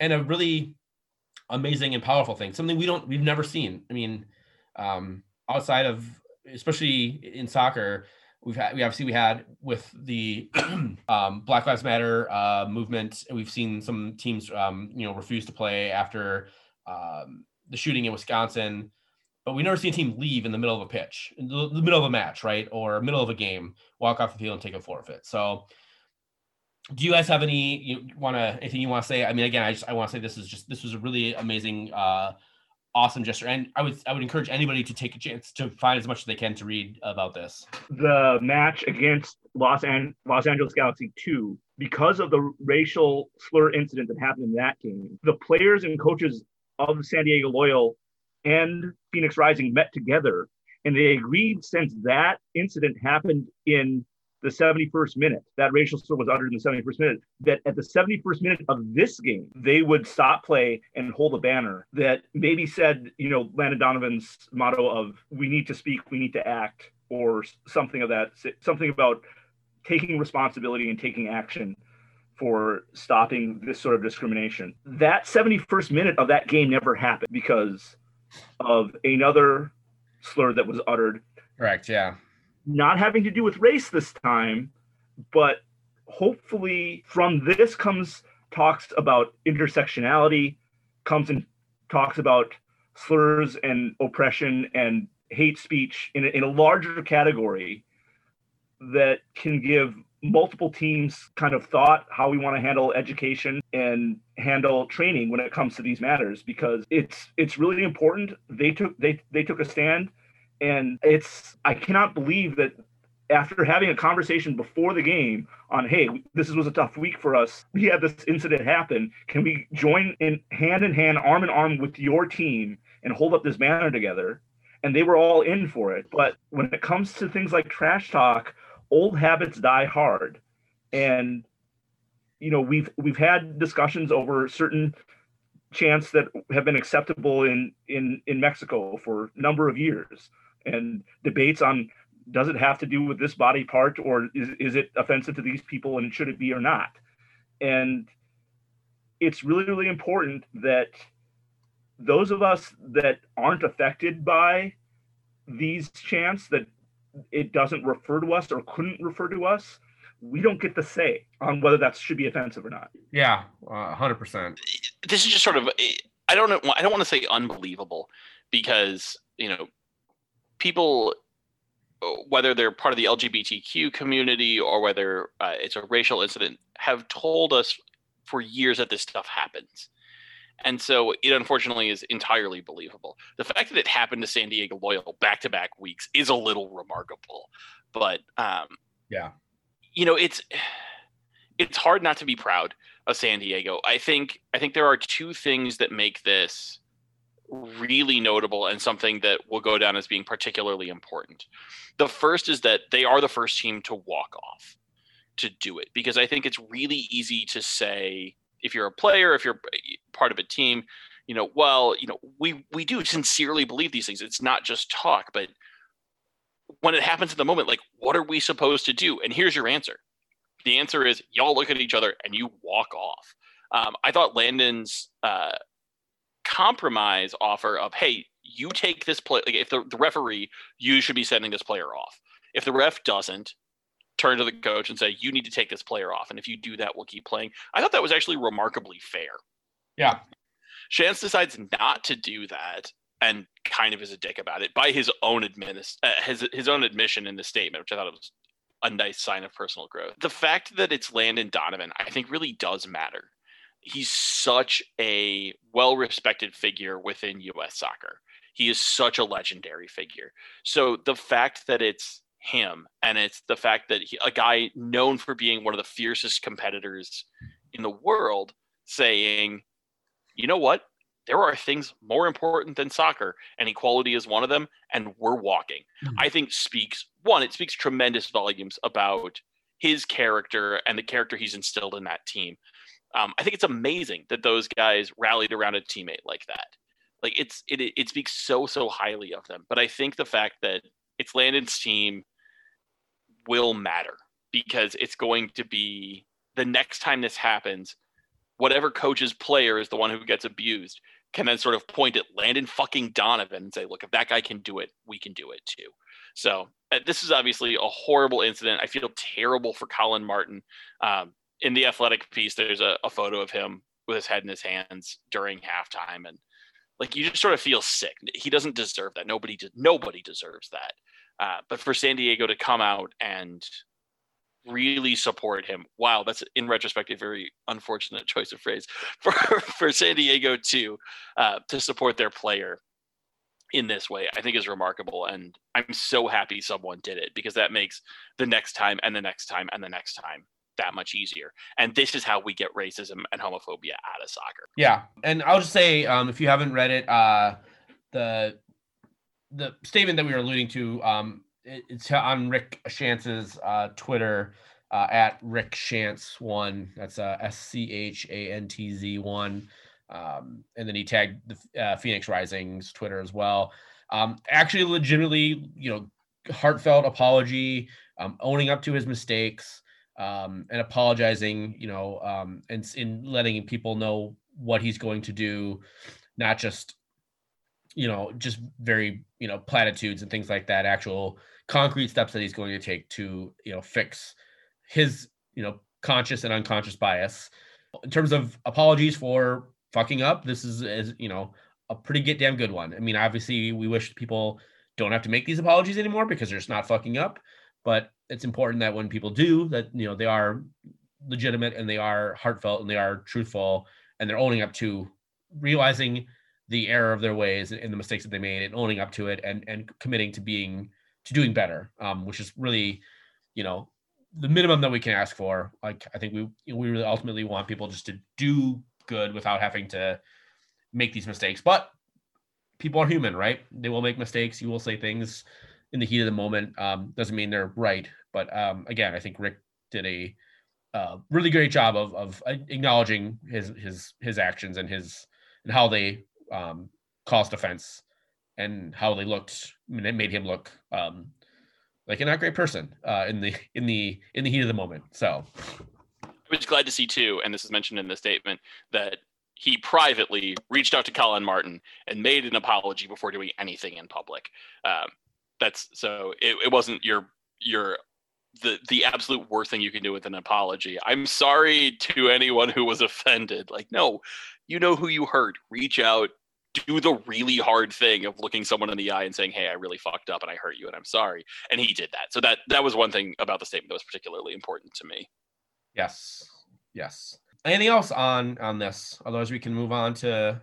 and a really amazing and powerful thing. Something we don't we've never seen. I mean, um, outside of especially in soccer, we've had we obviously we had with the um, Black Lives Matter uh, movement. We've seen some teams um, you know refuse to play after um, the shooting in Wisconsin but we never see a team leave in the middle of a pitch, the middle of a match, right, or middle of a game, walk off the field and take a forfeit. So, do you guys have any you want to anything you want to say? I mean, again, I just I want to say this is just this was a really amazing, uh, awesome gesture, and I would I would encourage anybody to take a chance to find as much as they can to read about this. The match against Los Los Angeles Galaxy two, because of the racial slur incident that happened in that game, the players and coaches of San Diego Loyal and Phoenix Rising met together and they agreed since that incident happened in the 71st minute, that racial slur was uttered in the 71st minute, that at the 71st minute of this game, they would stop play and hold a banner that maybe said, you know, Landon Donovan's motto of we need to speak, we need to act, or something of that, something about taking responsibility and taking action for stopping this sort of discrimination. That 71st minute of that game never happened because of another slur that was uttered. Correct. Yeah. Not having to do with race this time, but hopefully from this comes talks about intersectionality, comes and talks about slurs and oppression and hate speech in a, in a larger category that can give multiple teams kind of thought how we want to handle education and handle training when it comes to these matters because it's it's really important. They took they they took a stand and it's i cannot believe that after having a conversation before the game on hey this was a tough week for us. We had this incident happen. Can we join in hand in hand arm in arm with your team and hold up this banner together? And they were all in for it. But when it comes to things like trash talk old habits die hard. And you know we've we've had discussions over certain chants that have been acceptable in in in Mexico for a number of years and debates on does it have to do with this body part or is, is it offensive to these people and should it be or not and it's really really important that those of us that aren't affected by these chants that it doesn't refer to us or couldn't refer to us, we don't get the say on whether that should be offensive or not. Yeah, hundred uh, percent. This is just sort of I don't know I don't want to say unbelievable because you know people whether they're part of the LGBTQ community or whether uh, it's a racial incident have told us for years that this stuff happens. And so it unfortunately is entirely believable. The fact that it happened to San Diego Loyal back to back weeks is a little remarkable. But um, yeah, you know, it's it's hard not to be proud of San Diego. I think I think there are two things that make this really notable and something that will go down as being particularly important. The first is that they are the first team to walk off to do it because I think it's really easy to say if you're a player, if you're part of a team, you know, well, you know, we we do sincerely believe these things. It's not just talk, but when it happens in the moment, like, what are we supposed to do? And here's your answer: The answer is y'all look at each other and you walk off. Um, I thought Landon's uh, compromise offer of, hey, you take this play, like if the, the referee, you should be sending this player off. If the ref doesn't, turn to the coach and say, you need to take this player off. And if you do that, we'll keep playing. I thought that was actually remarkably fair. Yeah. Schantz decides not to do that and kind of is a dick about it by his own adminis- uh, his, his own admission in the statement, which I thought was a nice sign of personal growth. The fact that it's Landon Donovan, I think really does matter. He's such a well respected figure within US soccer. He is such a legendary figure. So the fact that it's him and it's the fact that he, a guy known for being one of the fiercest competitors in the world saying, you know what? There are things more important than soccer, and equality is one of them, and we're walking. Mm-hmm. I think speaks one, it speaks tremendous volumes about his character and the character he's instilled in that team. Um, I think it's amazing that those guys rallied around a teammate like that. Like it's it it speaks so so highly of them. But I think the fact that it's Landon's team will matter because it's going to be the next time this happens, whatever coach's player is the one who gets abused can then sort of point at Landon fucking Donovan and say, look, if that guy can do it, we can do it too. So uh, this is obviously a horrible incident. I feel terrible for Collin Martin. Um, in the athletic piece, there's a, a photo of him with his head in his hands during halftime. And like, you just sort of feel sick. He doesn't deserve that. Nobody, de- nobody deserves that. Uh, but for San Diego to come out and really support him, wow, that's in retrospect a very unfortunate choice of phrase for for San Diego to uh, to support their player in this way, I think is remarkable, and I'm so happy someone did it because that makes the next time and the next time and the next time that much easier. And this is how we get racism and homophobia out of soccer. Yeah, and I'll just say, um, if you haven't read it, uh, the the statement that we were alluding to, um, it, it's on Rick Schantz's uh, Twitter uh, at Rick Schantz one. That's uh, S C H A N T Z one. Um, and then he tagged the uh, Phoenix Rising's Twitter as well. Um, actually, legitimately, you know, heartfelt apology, um, owning up to his mistakes, um, and apologizing, you know, um, and in letting people know what he's going to do, not just you know, just very, you know, platitudes and things like that, actual concrete steps that he's going to take to, you know, fix his, you know, conscious and unconscious bias. In terms of apologies for fucking up, this is, is you know, a pretty get damn good one. I mean, obviously, we wish people don't have to make these apologies anymore because they're just not fucking up. But it's important that when people do, that you know they are legitimate and they are heartfelt and they are truthful and they're owning up to realizing the error of their ways and the mistakes that they made and owning up to it and and committing to being to doing better um, which is really you know the minimum that we can ask for. Like i think we we really ultimately want people just to do good without having to make these mistakes. But people are human right? They will make mistakes. You will say things in the heat of the moment. Um, doesn't mean they're right but um, again i think rick did a uh, really great job of, of acknowledging his his his actions and his and how they um, cost offense and how they looked and it made him look um, like a not great person uh, in the in the in the heat of the moment. So I was glad to see too, and this is mentioned in the statement that he privately reached out to Collin Martin and made an apology before doing anything in public. Um, that's so it, it wasn't your your the the absolute worst thing you can do with an apology. I'm sorry to anyone who was offended. Like, no, you know who you hurt. Reach out, do the really hard thing of looking someone in the eye and saying, "Hey, I really fucked up and I hurt you and I'm sorry." And he did that. So that that was one thing about the statement that was particularly important to me. Yes. Yes. Anything else on on this? Otherwise, we can move on to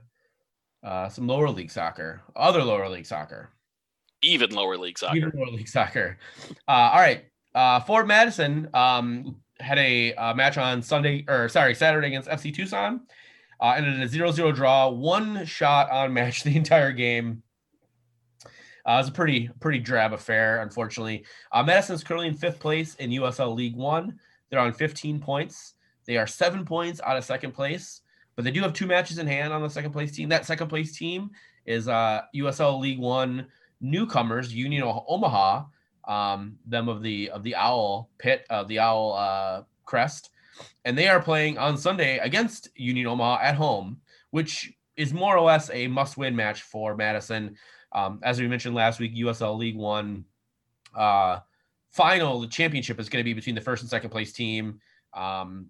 uh, some lower league soccer, other lower league soccer, even lower league soccer, even lower league soccer. Uh, all right, uh, Forward Madison um, had a uh, match on Sunday or sorry Saturday against FC Tucson. Uh, ended in a 0-0 draw, one shot on match the entire game. Uh, it was a pretty pretty drab affair, unfortunately. Uh, Madison's currently in fifth place in USL League One. They're on 15 points. They are seven points out of second place, but they do have two matches in hand on the second place team. That second place team is uh, USL League One newcomers, Union Omaha, um, them of the of the Owl pit of the Owl uh, crest, and they are playing on Sunday against Union Omaha at home, which is more or less a must-win match for Madison. Um, as we mentioned last week, USL League One uh, final, the championship is going to be between the first and second place team. Um,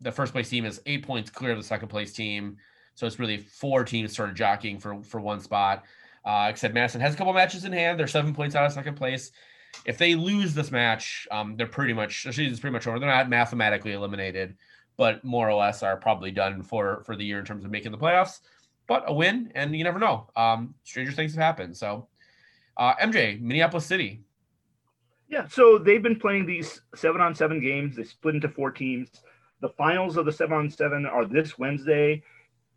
the first place team is eight points clear of the second place team, so it's really four teams sort of jockeying for for one spot. Uh, except Madison has a couple matches in hand; they're seven points out of second place. If they lose this match, um, they're pretty much the season's pretty much over. They're not mathematically eliminated, but more or less are probably done for for the year in terms of making the playoffs. But a win, and you never know. Um, stranger things have happened. So, uh, MJ, Minneapolis City, Yeah, so they've been playing these seven on seven games. They split into four teams. The finals of the seven on seven are this Wednesday.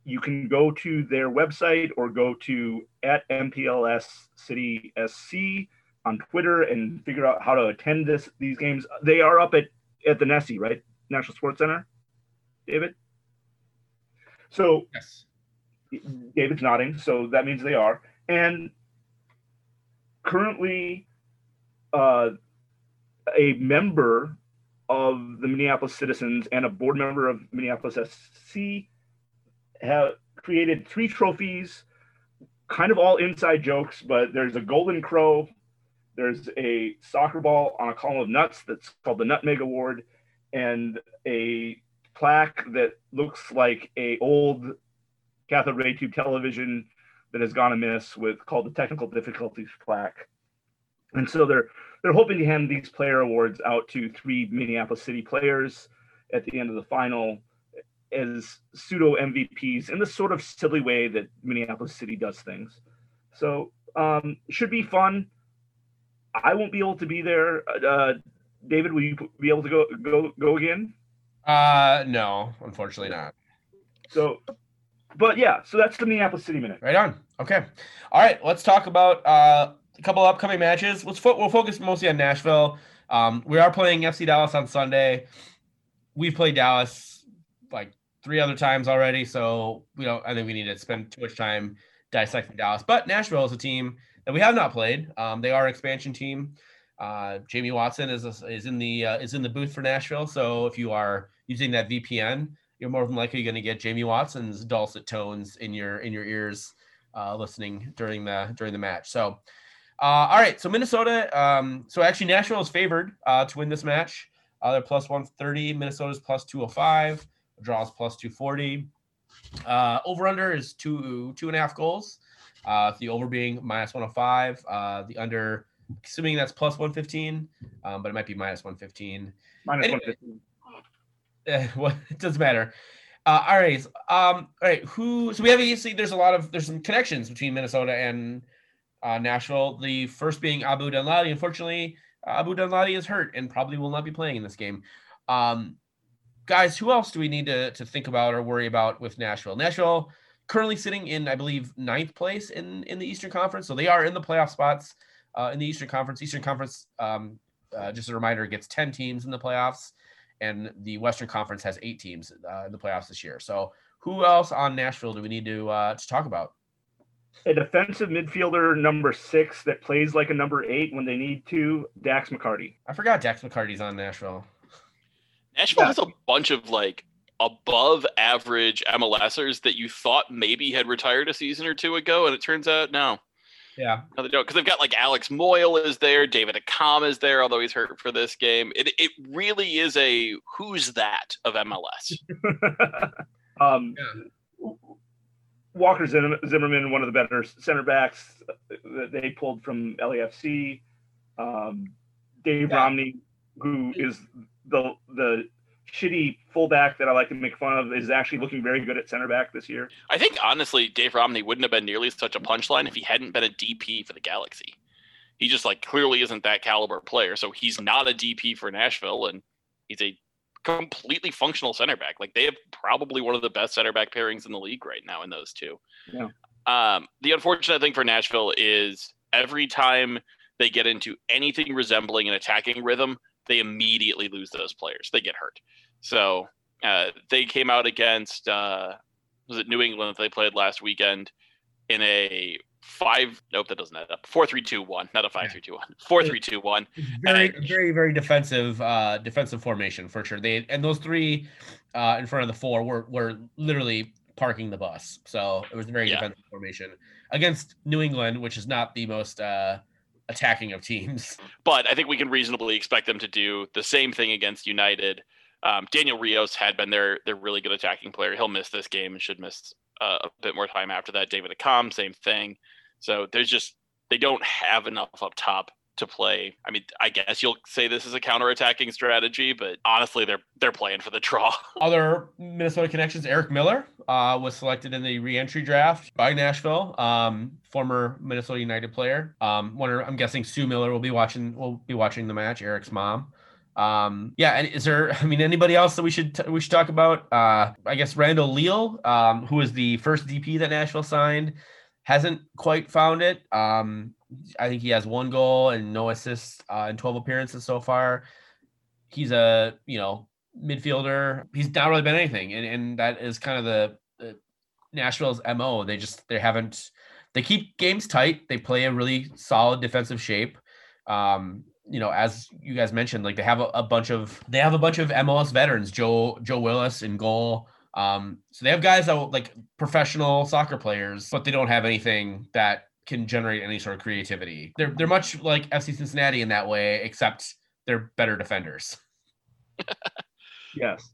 You can go to their website or go to at MPLS City SC on Twitter and figure out how to attend this these games. They are up at at the Nessie, right? National Sports Center. David. So yes, David's nodding, so that means they are. And currently, uh, a member of the Minneapolis Citizens and a board member of Minneapolis SC have created three trophies, kind of all inside jokes, but there's a golden crow, there's a soccer ball on a column of nuts that's called the Nutmeg Award, and a plaque that looks like a old cathode ray tube television that has gone amiss with called the technical difficulties plaque. And so they're they're hoping to hand these player awards out to three Minneapolis City players at the end of the final as pseudo MVPs in the sort of silly way that Minneapolis City does things. So um, should be fun. I won't be able to be there. Uh, David, will you be able to go go go again? uh, no, unfortunately not. So, but yeah, so that's the Minneapolis City minute. Right on. Okay. All right. Let's talk about uh, a couple upcoming matches. Let's fo- we'll focus mostly on Nashville. Um, we are playing FC Dallas on Sunday. We've played Dallas like three other times already, so we don't. I think we need to spend too much time dissecting Dallas. But Nashville is a team that we have not played. Um, they are an expansion team. Uh, Jamie Watson is is in the uh, is in the booth for Nashville. So if you are using that VPN, you're more than likely going to get Jamie Watson's dulcet tones in your in your ears uh, listening during the during the match. So, uh, all right. So Minnesota. Um, so actually, Nashville is favored uh, to win this match. Uh, they're plus one thirty. Minnesota's plus two hundred five. Draws plus two forty. Over under is two two and a half goals. Uh, the over being minus one hundred five. Uh, the under, assuming that's plus one fifteen, um, but it might be minus one fifteen. Minus Anyway. 115. Eh, well, it doesn't matter. Uh, all right. Um, all right. Who? So we have obviously there's a lot of there's some connections between Minnesota and uh, Nashville. The first being Abu Danladi. Unfortunately, uh, Abu Danladi is hurt and probably will not be playing in this game. Um, guys, who else do we need to to think about or worry about with Nashville? Nashville currently sitting in, I believe, ninth place in in the Eastern Conference, so they are in the playoff spots uh, in the Eastern Conference. Eastern Conference, um, uh, just a reminder, gets ten teams in the playoffs and the Western Conference has eight teams uh, in the playoffs this year. So, who else on Nashville do we need to uh, to talk about? A defensive midfielder number six that plays like a number eight when they need to, Dax McCarty. I forgot Dax McCarty's on Nashville. Nashville Yeah. has a bunch of like above average MLSers that you thought maybe had retired a season or two ago, and it turns out no. Yeah, No, they don't, because they've got like Alex Moyle is there, David Accam is there, although he's hurt for this game. It it really is a who's that of MLS. um, Walker Zimmerman, one of the better center backs that they pulled from LAFC. Um, Dave Yeah. Romney, who is the the shitty fullback that I like to make fun of, is actually looking very good at center back this year. I think honestly, Dave Romney wouldn't have been nearly such a punchline if he hadn't been a DP for the Galaxy. He just like clearly isn't that caliber player, so he's not a DP for Nashville, and he's a completely functional center back. Like they have probably one of the best center back pairings in the league right now in those two. Yeah. Um, the unfortunate thing for Nashville is every time they get into anything resembling an attacking rhythm, they immediately lose those players. They get hurt. So uh, they came out against uh, was it New England that they played last weekend in a five. Nope, that doesn't add up. Four three two one, not a five three two one. Four three two one. very And- very very defensive uh defensive formation for sure they and those three uh in front of the four were were literally parking the bus so it was a very Yeah. defensive formation against new england which is not the most uh attacking of teams but I think we can reasonably expect them to do the same thing against United. Um, Daniel Rios had been their their really good attacking player. He'll miss this game and should miss uh, a bit more time after that. David Accam, same thing. So there's just they don't have enough up top to play. I mean, I guess you'll say this is a counterattacking strategy, but honestly, they're they're playing for the draw. other minnesota connections eric miller uh was selected in the re-entry draft by nashville um former minnesota united player um wonder i'm guessing sue miller will be watching will be watching the match eric's mom um yeah and is there i mean anybody else that we should t- we should talk about uh i guess randall leal um the first dp that nashville signed hasn't quite found it um i think he has one goal and no assists uh, in 12 appearances so far. He's a you know midfielder. He's not really been anything and, and that is kind of the, the nashville's mo they just they haven't they keep games tight. They play a really solid defensive shape. Um you know, as you guys mentioned, like they have a, a bunch of they have a bunch of MLS veterans, Joe Joe Willis in goal. Um, so they have guys that will, like professional soccer players, but they don't have anything that can generate any sort of creativity. They're they're much like FC Cincinnati in that way, except they're better defenders. Yes.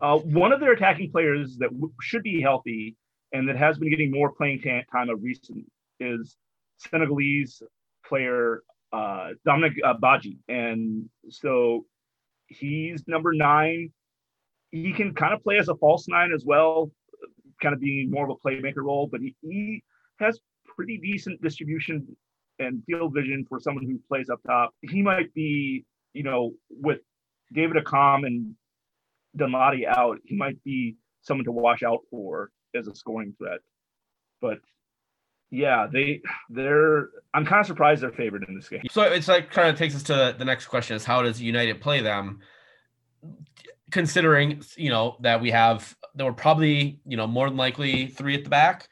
Uh, one of their attacking players that w- should be healthy and that has been getting more playing time of recent is Senegalese player uh, Dominique uh, Badji. And so he's number nine. He can kind of play as a false nine as well, kind of being more of a playmaker role, but he, he has pretty decent distribution and field vision for someone who plays up top. He might be, you know, with David Accam and Danladi out, he might be someone to watch out for as a scoring threat. But yeah, they they're I'm kind of surprised they're favored in this game. So it's like kind of takes us to the next question: is how does United play them? Considering you know that we have there were probably you know more than likely three at the back.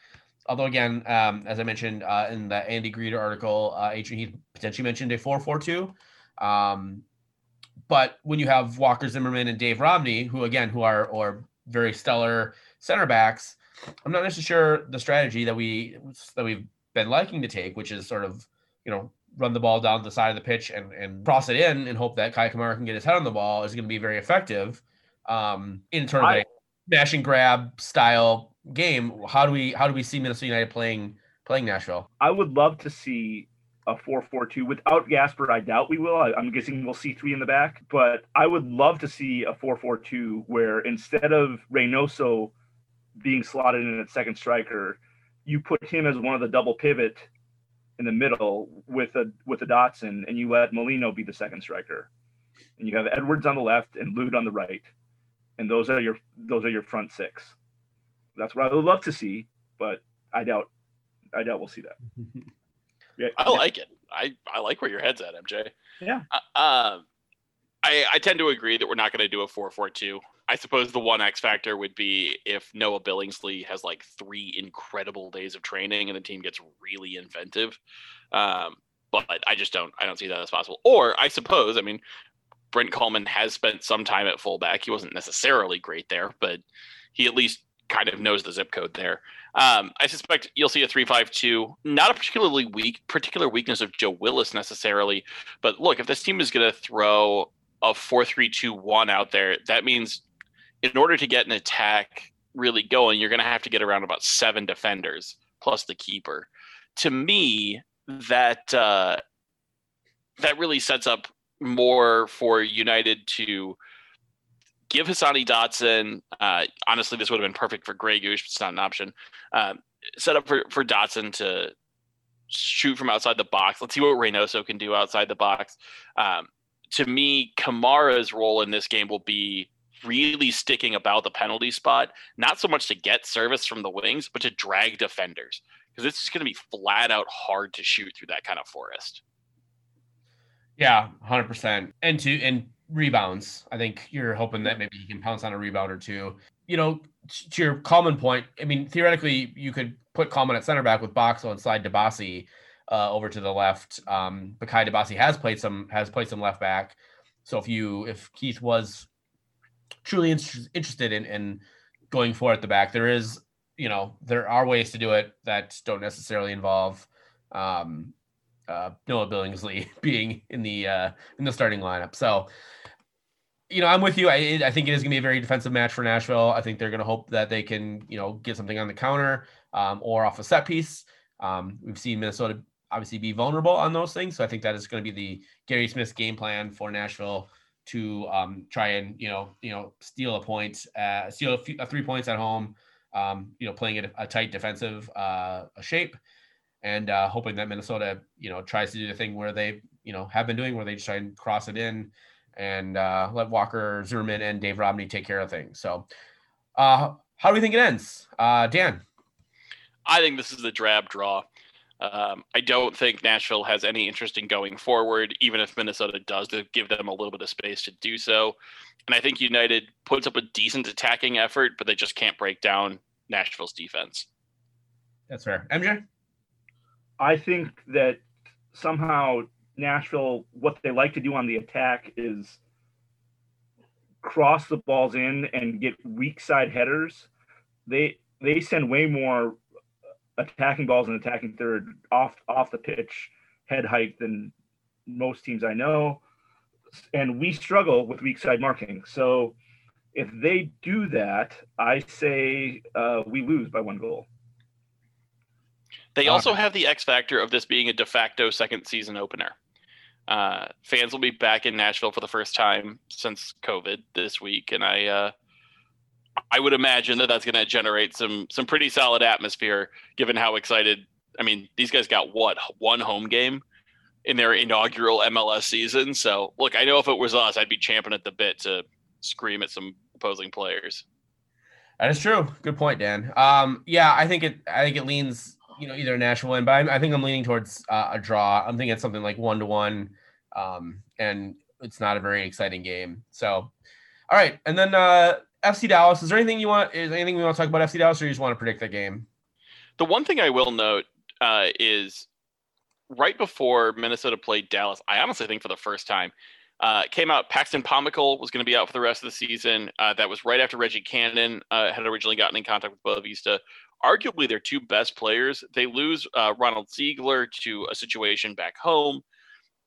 Although again, um, as I mentioned uh, in the Andy Greder article, uh, Adrian he potentially mentioned a four-four-two. Um, but when you have Walker Zimmerman and Dave Romney, who again who are or very stellar center backs, I'm not necessarily sure the strategy that we that we've been liking to take, which is sort of you know run the ball down the side of the pitch and and cross it in and hope that Kei Kamara can get his head on the ball is going to be very effective um, in sort of a smash and grab style game. How do we how do we see Minnesota United playing playing Nashville? I would love to see a 4-4-2 without Gasper. I doubt we will. I, I'm guessing we'll see three in the back, but I would love to see a 4-4-2 where instead of Reynoso being slotted in at second striker, you put him as one of the double pivot in the middle with a with a Dotson, and you let Molino be the second striker, and you have Edwards on the left and Lod on the right, and those are your those are your front six. That's what I would love to see, but I doubt I doubt we'll see that. Yeah, I like it. I, I like where your head's at, MJ. Yeah. Uh, um, I I tend to agree that we're not going to do a four four two. I suppose the one X factor would be if Noah Billingsley has like three incredible days of training and the team gets really inventive. Um, but I just don't I don't see that as possible. Or I suppose I mean Brent Kallman has spent some time at fullback. He wasn't necessarily great there, but he at least kind of knows the zip code there. Um, I suspect you'll see a three-five-two. Not a particularly weak, particular weakness of Joe Willis necessarily, but look, if this team is going to throw a four-three-two-one out there, that means in order to get an attack really going, you're going to have to get around about seven defenders plus the keeper. To me, that uh, that really sets up more for United to give Hassani Dotson. Uh, honestly, this would have been perfect for Grey Goose, but it's not an option. Um, set up for, for Dotson to shoot from outside the box. Let's see what Reynoso can do outside the box. Um, to me, Kamara's role in this game will be really sticking about the penalty spot, not so much to get service from the wings, but to drag defenders because it's just going to be flat out hard to shoot through that kind of forest. Yeah, hundred percent. And to and rebounds. I think you're hoping that maybe he can pounce on a rebound or two. You know, to your Kallman point. I mean, theoretically, you could put Kallman at center back with Boxall and slide Dibassy uh, over to the left. Um, but Kai Dibassy has played some has played some left back. So if you if Heath was truly in- interested in, in going for at the back, there is you know there are ways to do it that don't necessarily involve um, uh, Noah Billingsley being in the uh, in the starting lineup. So you know, I'm with you. I, I think it is going to be a very defensive match for Nashville. I think they're going to hope that they can, you know, get something on the counter um, or off a set piece. Um, we've seen Minnesota obviously be vulnerable on those things. So I think that is going to be the Gary Smith's game plan for Nashville to um, try and you know you know steal a point, uh, steal a, few, a three points at home. Um, you know, playing a, a tight defensive uh, shape, and uh, hoping that Minnesota you know tries to do the thing where they you know have been doing, where they just try and cross it in and uh, let Walker Zimmerman and Dave Romney take care of things. So, uh, how do we think it ends, uh, Dan? I think this is a drab draw. Um, I don't think Nashville has any interest in going forward, even if Minnesota does to give them a little bit of space to do so. And I think United puts up a decent attacking effort, but they just can't break down Nashville's defense. That's fair. MJ? I think that somehow Nashville, what they like to do on the attack is cross the balls in and get weak side headers. They they send way more attacking balls and attacking third off off the pitch head height than most teams I know. And we struggle with weak side marking. So if they do that, I say uh, we lose by one goal. They also have the X factor of this being a de facto second season opener. Uh, fans will be back in Nashville for the first time since COVID this week, and I uh, I would imagine that that's going to generate some some pretty solid atmosphere, given how excited. I mean, these guys got what one home game in their inaugural MLS season. So, look, I know if it was us, I'd be champing at the bit to scream at some opposing players. That is true. Good point, Dan. Um, yeah, I think it. I think it leans you know, either a national win, but I'm, i think I'm leaning towards uh, a draw. I'm thinking it's something like one to one, um, and it's not a very exciting game. So, all right, and then uh, FC Dallas. Is there anything you want? Is anything we want to talk about FC Dallas, or you just want to predict the game? The one thing I will note uh, is right before Minnesota played Dallas. I honestly think for the first time. Uh, came out Paxton Pomykal was going to be out for the rest of the season. Uh, that was right after Reggie Cannon uh, had originally gotten in contact with Boavista arguably their two best players. They lose uh, Ronald Ziegler to a situation back home.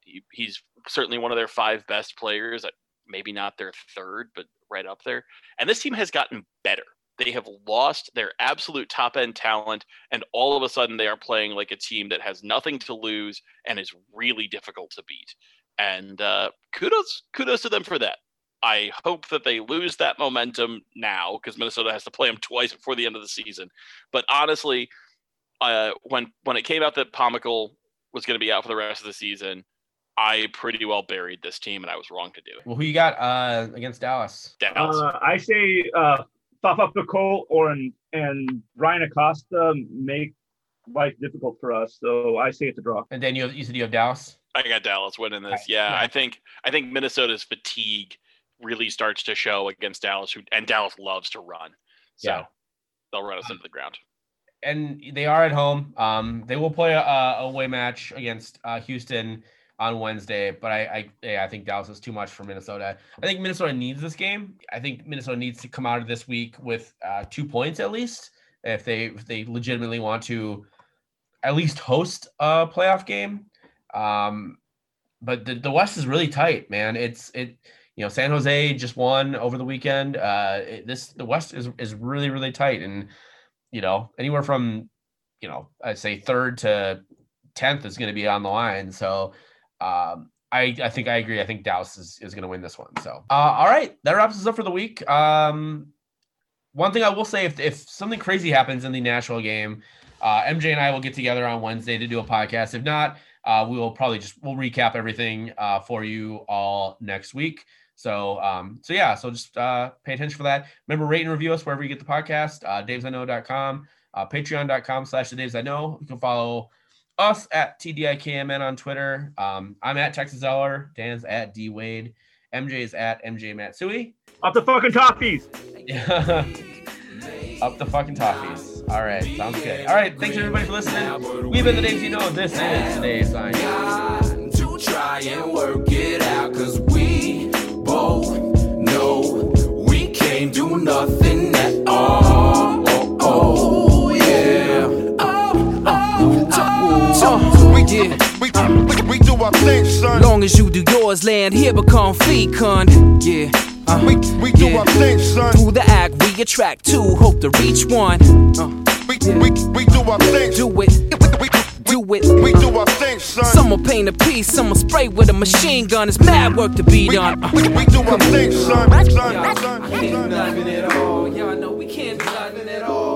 He, he's certainly one of their five best players, maybe not their third, but right up there. And this team has gotten better. They have lost their absolute top end talent, and all of a sudden they are playing like a team that has nothing to lose and is really difficult to beat. And uh, kudos, kudos to them for that. I hope that they lose that momentum now because Minnesota has to play them twice before the end of the season. But honestly, uh, when when it came out that Pomykal was going to be out for the rest of the season, I pretty well buried this team, and I was wrong to do it. Well, who you got uh, against Dallas? Dallas. Uh, I say uh, Fafa Picault or and, and Bryan Acosta make life difficult for us. So I say it's a draw. And then you, have, you said you have Dallas. I got Dallas winning this. Yeah, yeah, I think I think Minnesota's fatigue really starts to show against Dallas, who and Dallas loves to run. So yeah. they'll run us into the ground. And they are at home. Um, they will play a, a away match against uh, Houston on Wednesday, but I I, yeah, I think Dallas is too much for Minnesota. I think Minnesota needs this game. I think Minnesota needs to come out of this week with uh, two points at least if they if they legitimately want to at least host a playoff game. Um, but the, the West is really tight, man. It's it you know, San Jose just won over the weekend. Uh, this the West is is really really tight, and you know, anywhere from you know, I say third to tenth is going to be on the line. So, um, I I think I agree. I think Dallas is is going to win this one. So, uh, all right, that wraps us up for the week. Um, one thing I will say, if if something crazy happens in the Nashville game, uh, MJ and I will get together on Wednesday to do a podcast. If not, uh, we will probably just we'll recap everything uh, for you all next week. So, um, so yeah, so just uh, pay attention for that. Remember, rate and review us wherever you get the podcast, uh, davesiknow.com, uh, patreon.com slash the Daves I Know. You can follow us at TDIKMN on Twitter. Um, I'm at Texas Eller. Dan's at D Wade. MJ is at MJ Matsui. Up the fucking toffees. Up the fucking toffees. All right, sounds good. All right, thanks everybody for listening. We've been the names you know. This is today's sign. got to try and work it out cause we both know we can't do nothing at all. Oh, oh, yeah. Oh, oh, oh. We, yeah. we, we, we do our thing, son. Long as you do yours, land here become fecund. Yeah. Uh, We, we do yeah. our thing, son. Through the act, we attract two, hope to reach one. Uh, We, we, we do our thing. do it, We, we, do it. we do our thing, son. Some will paint a piece, some will spray with a machine gun. It's mad work to be done. Uh, we, we do our thing, son. Son, son, son. nothing at all. Y'all know we can't do nothing at all.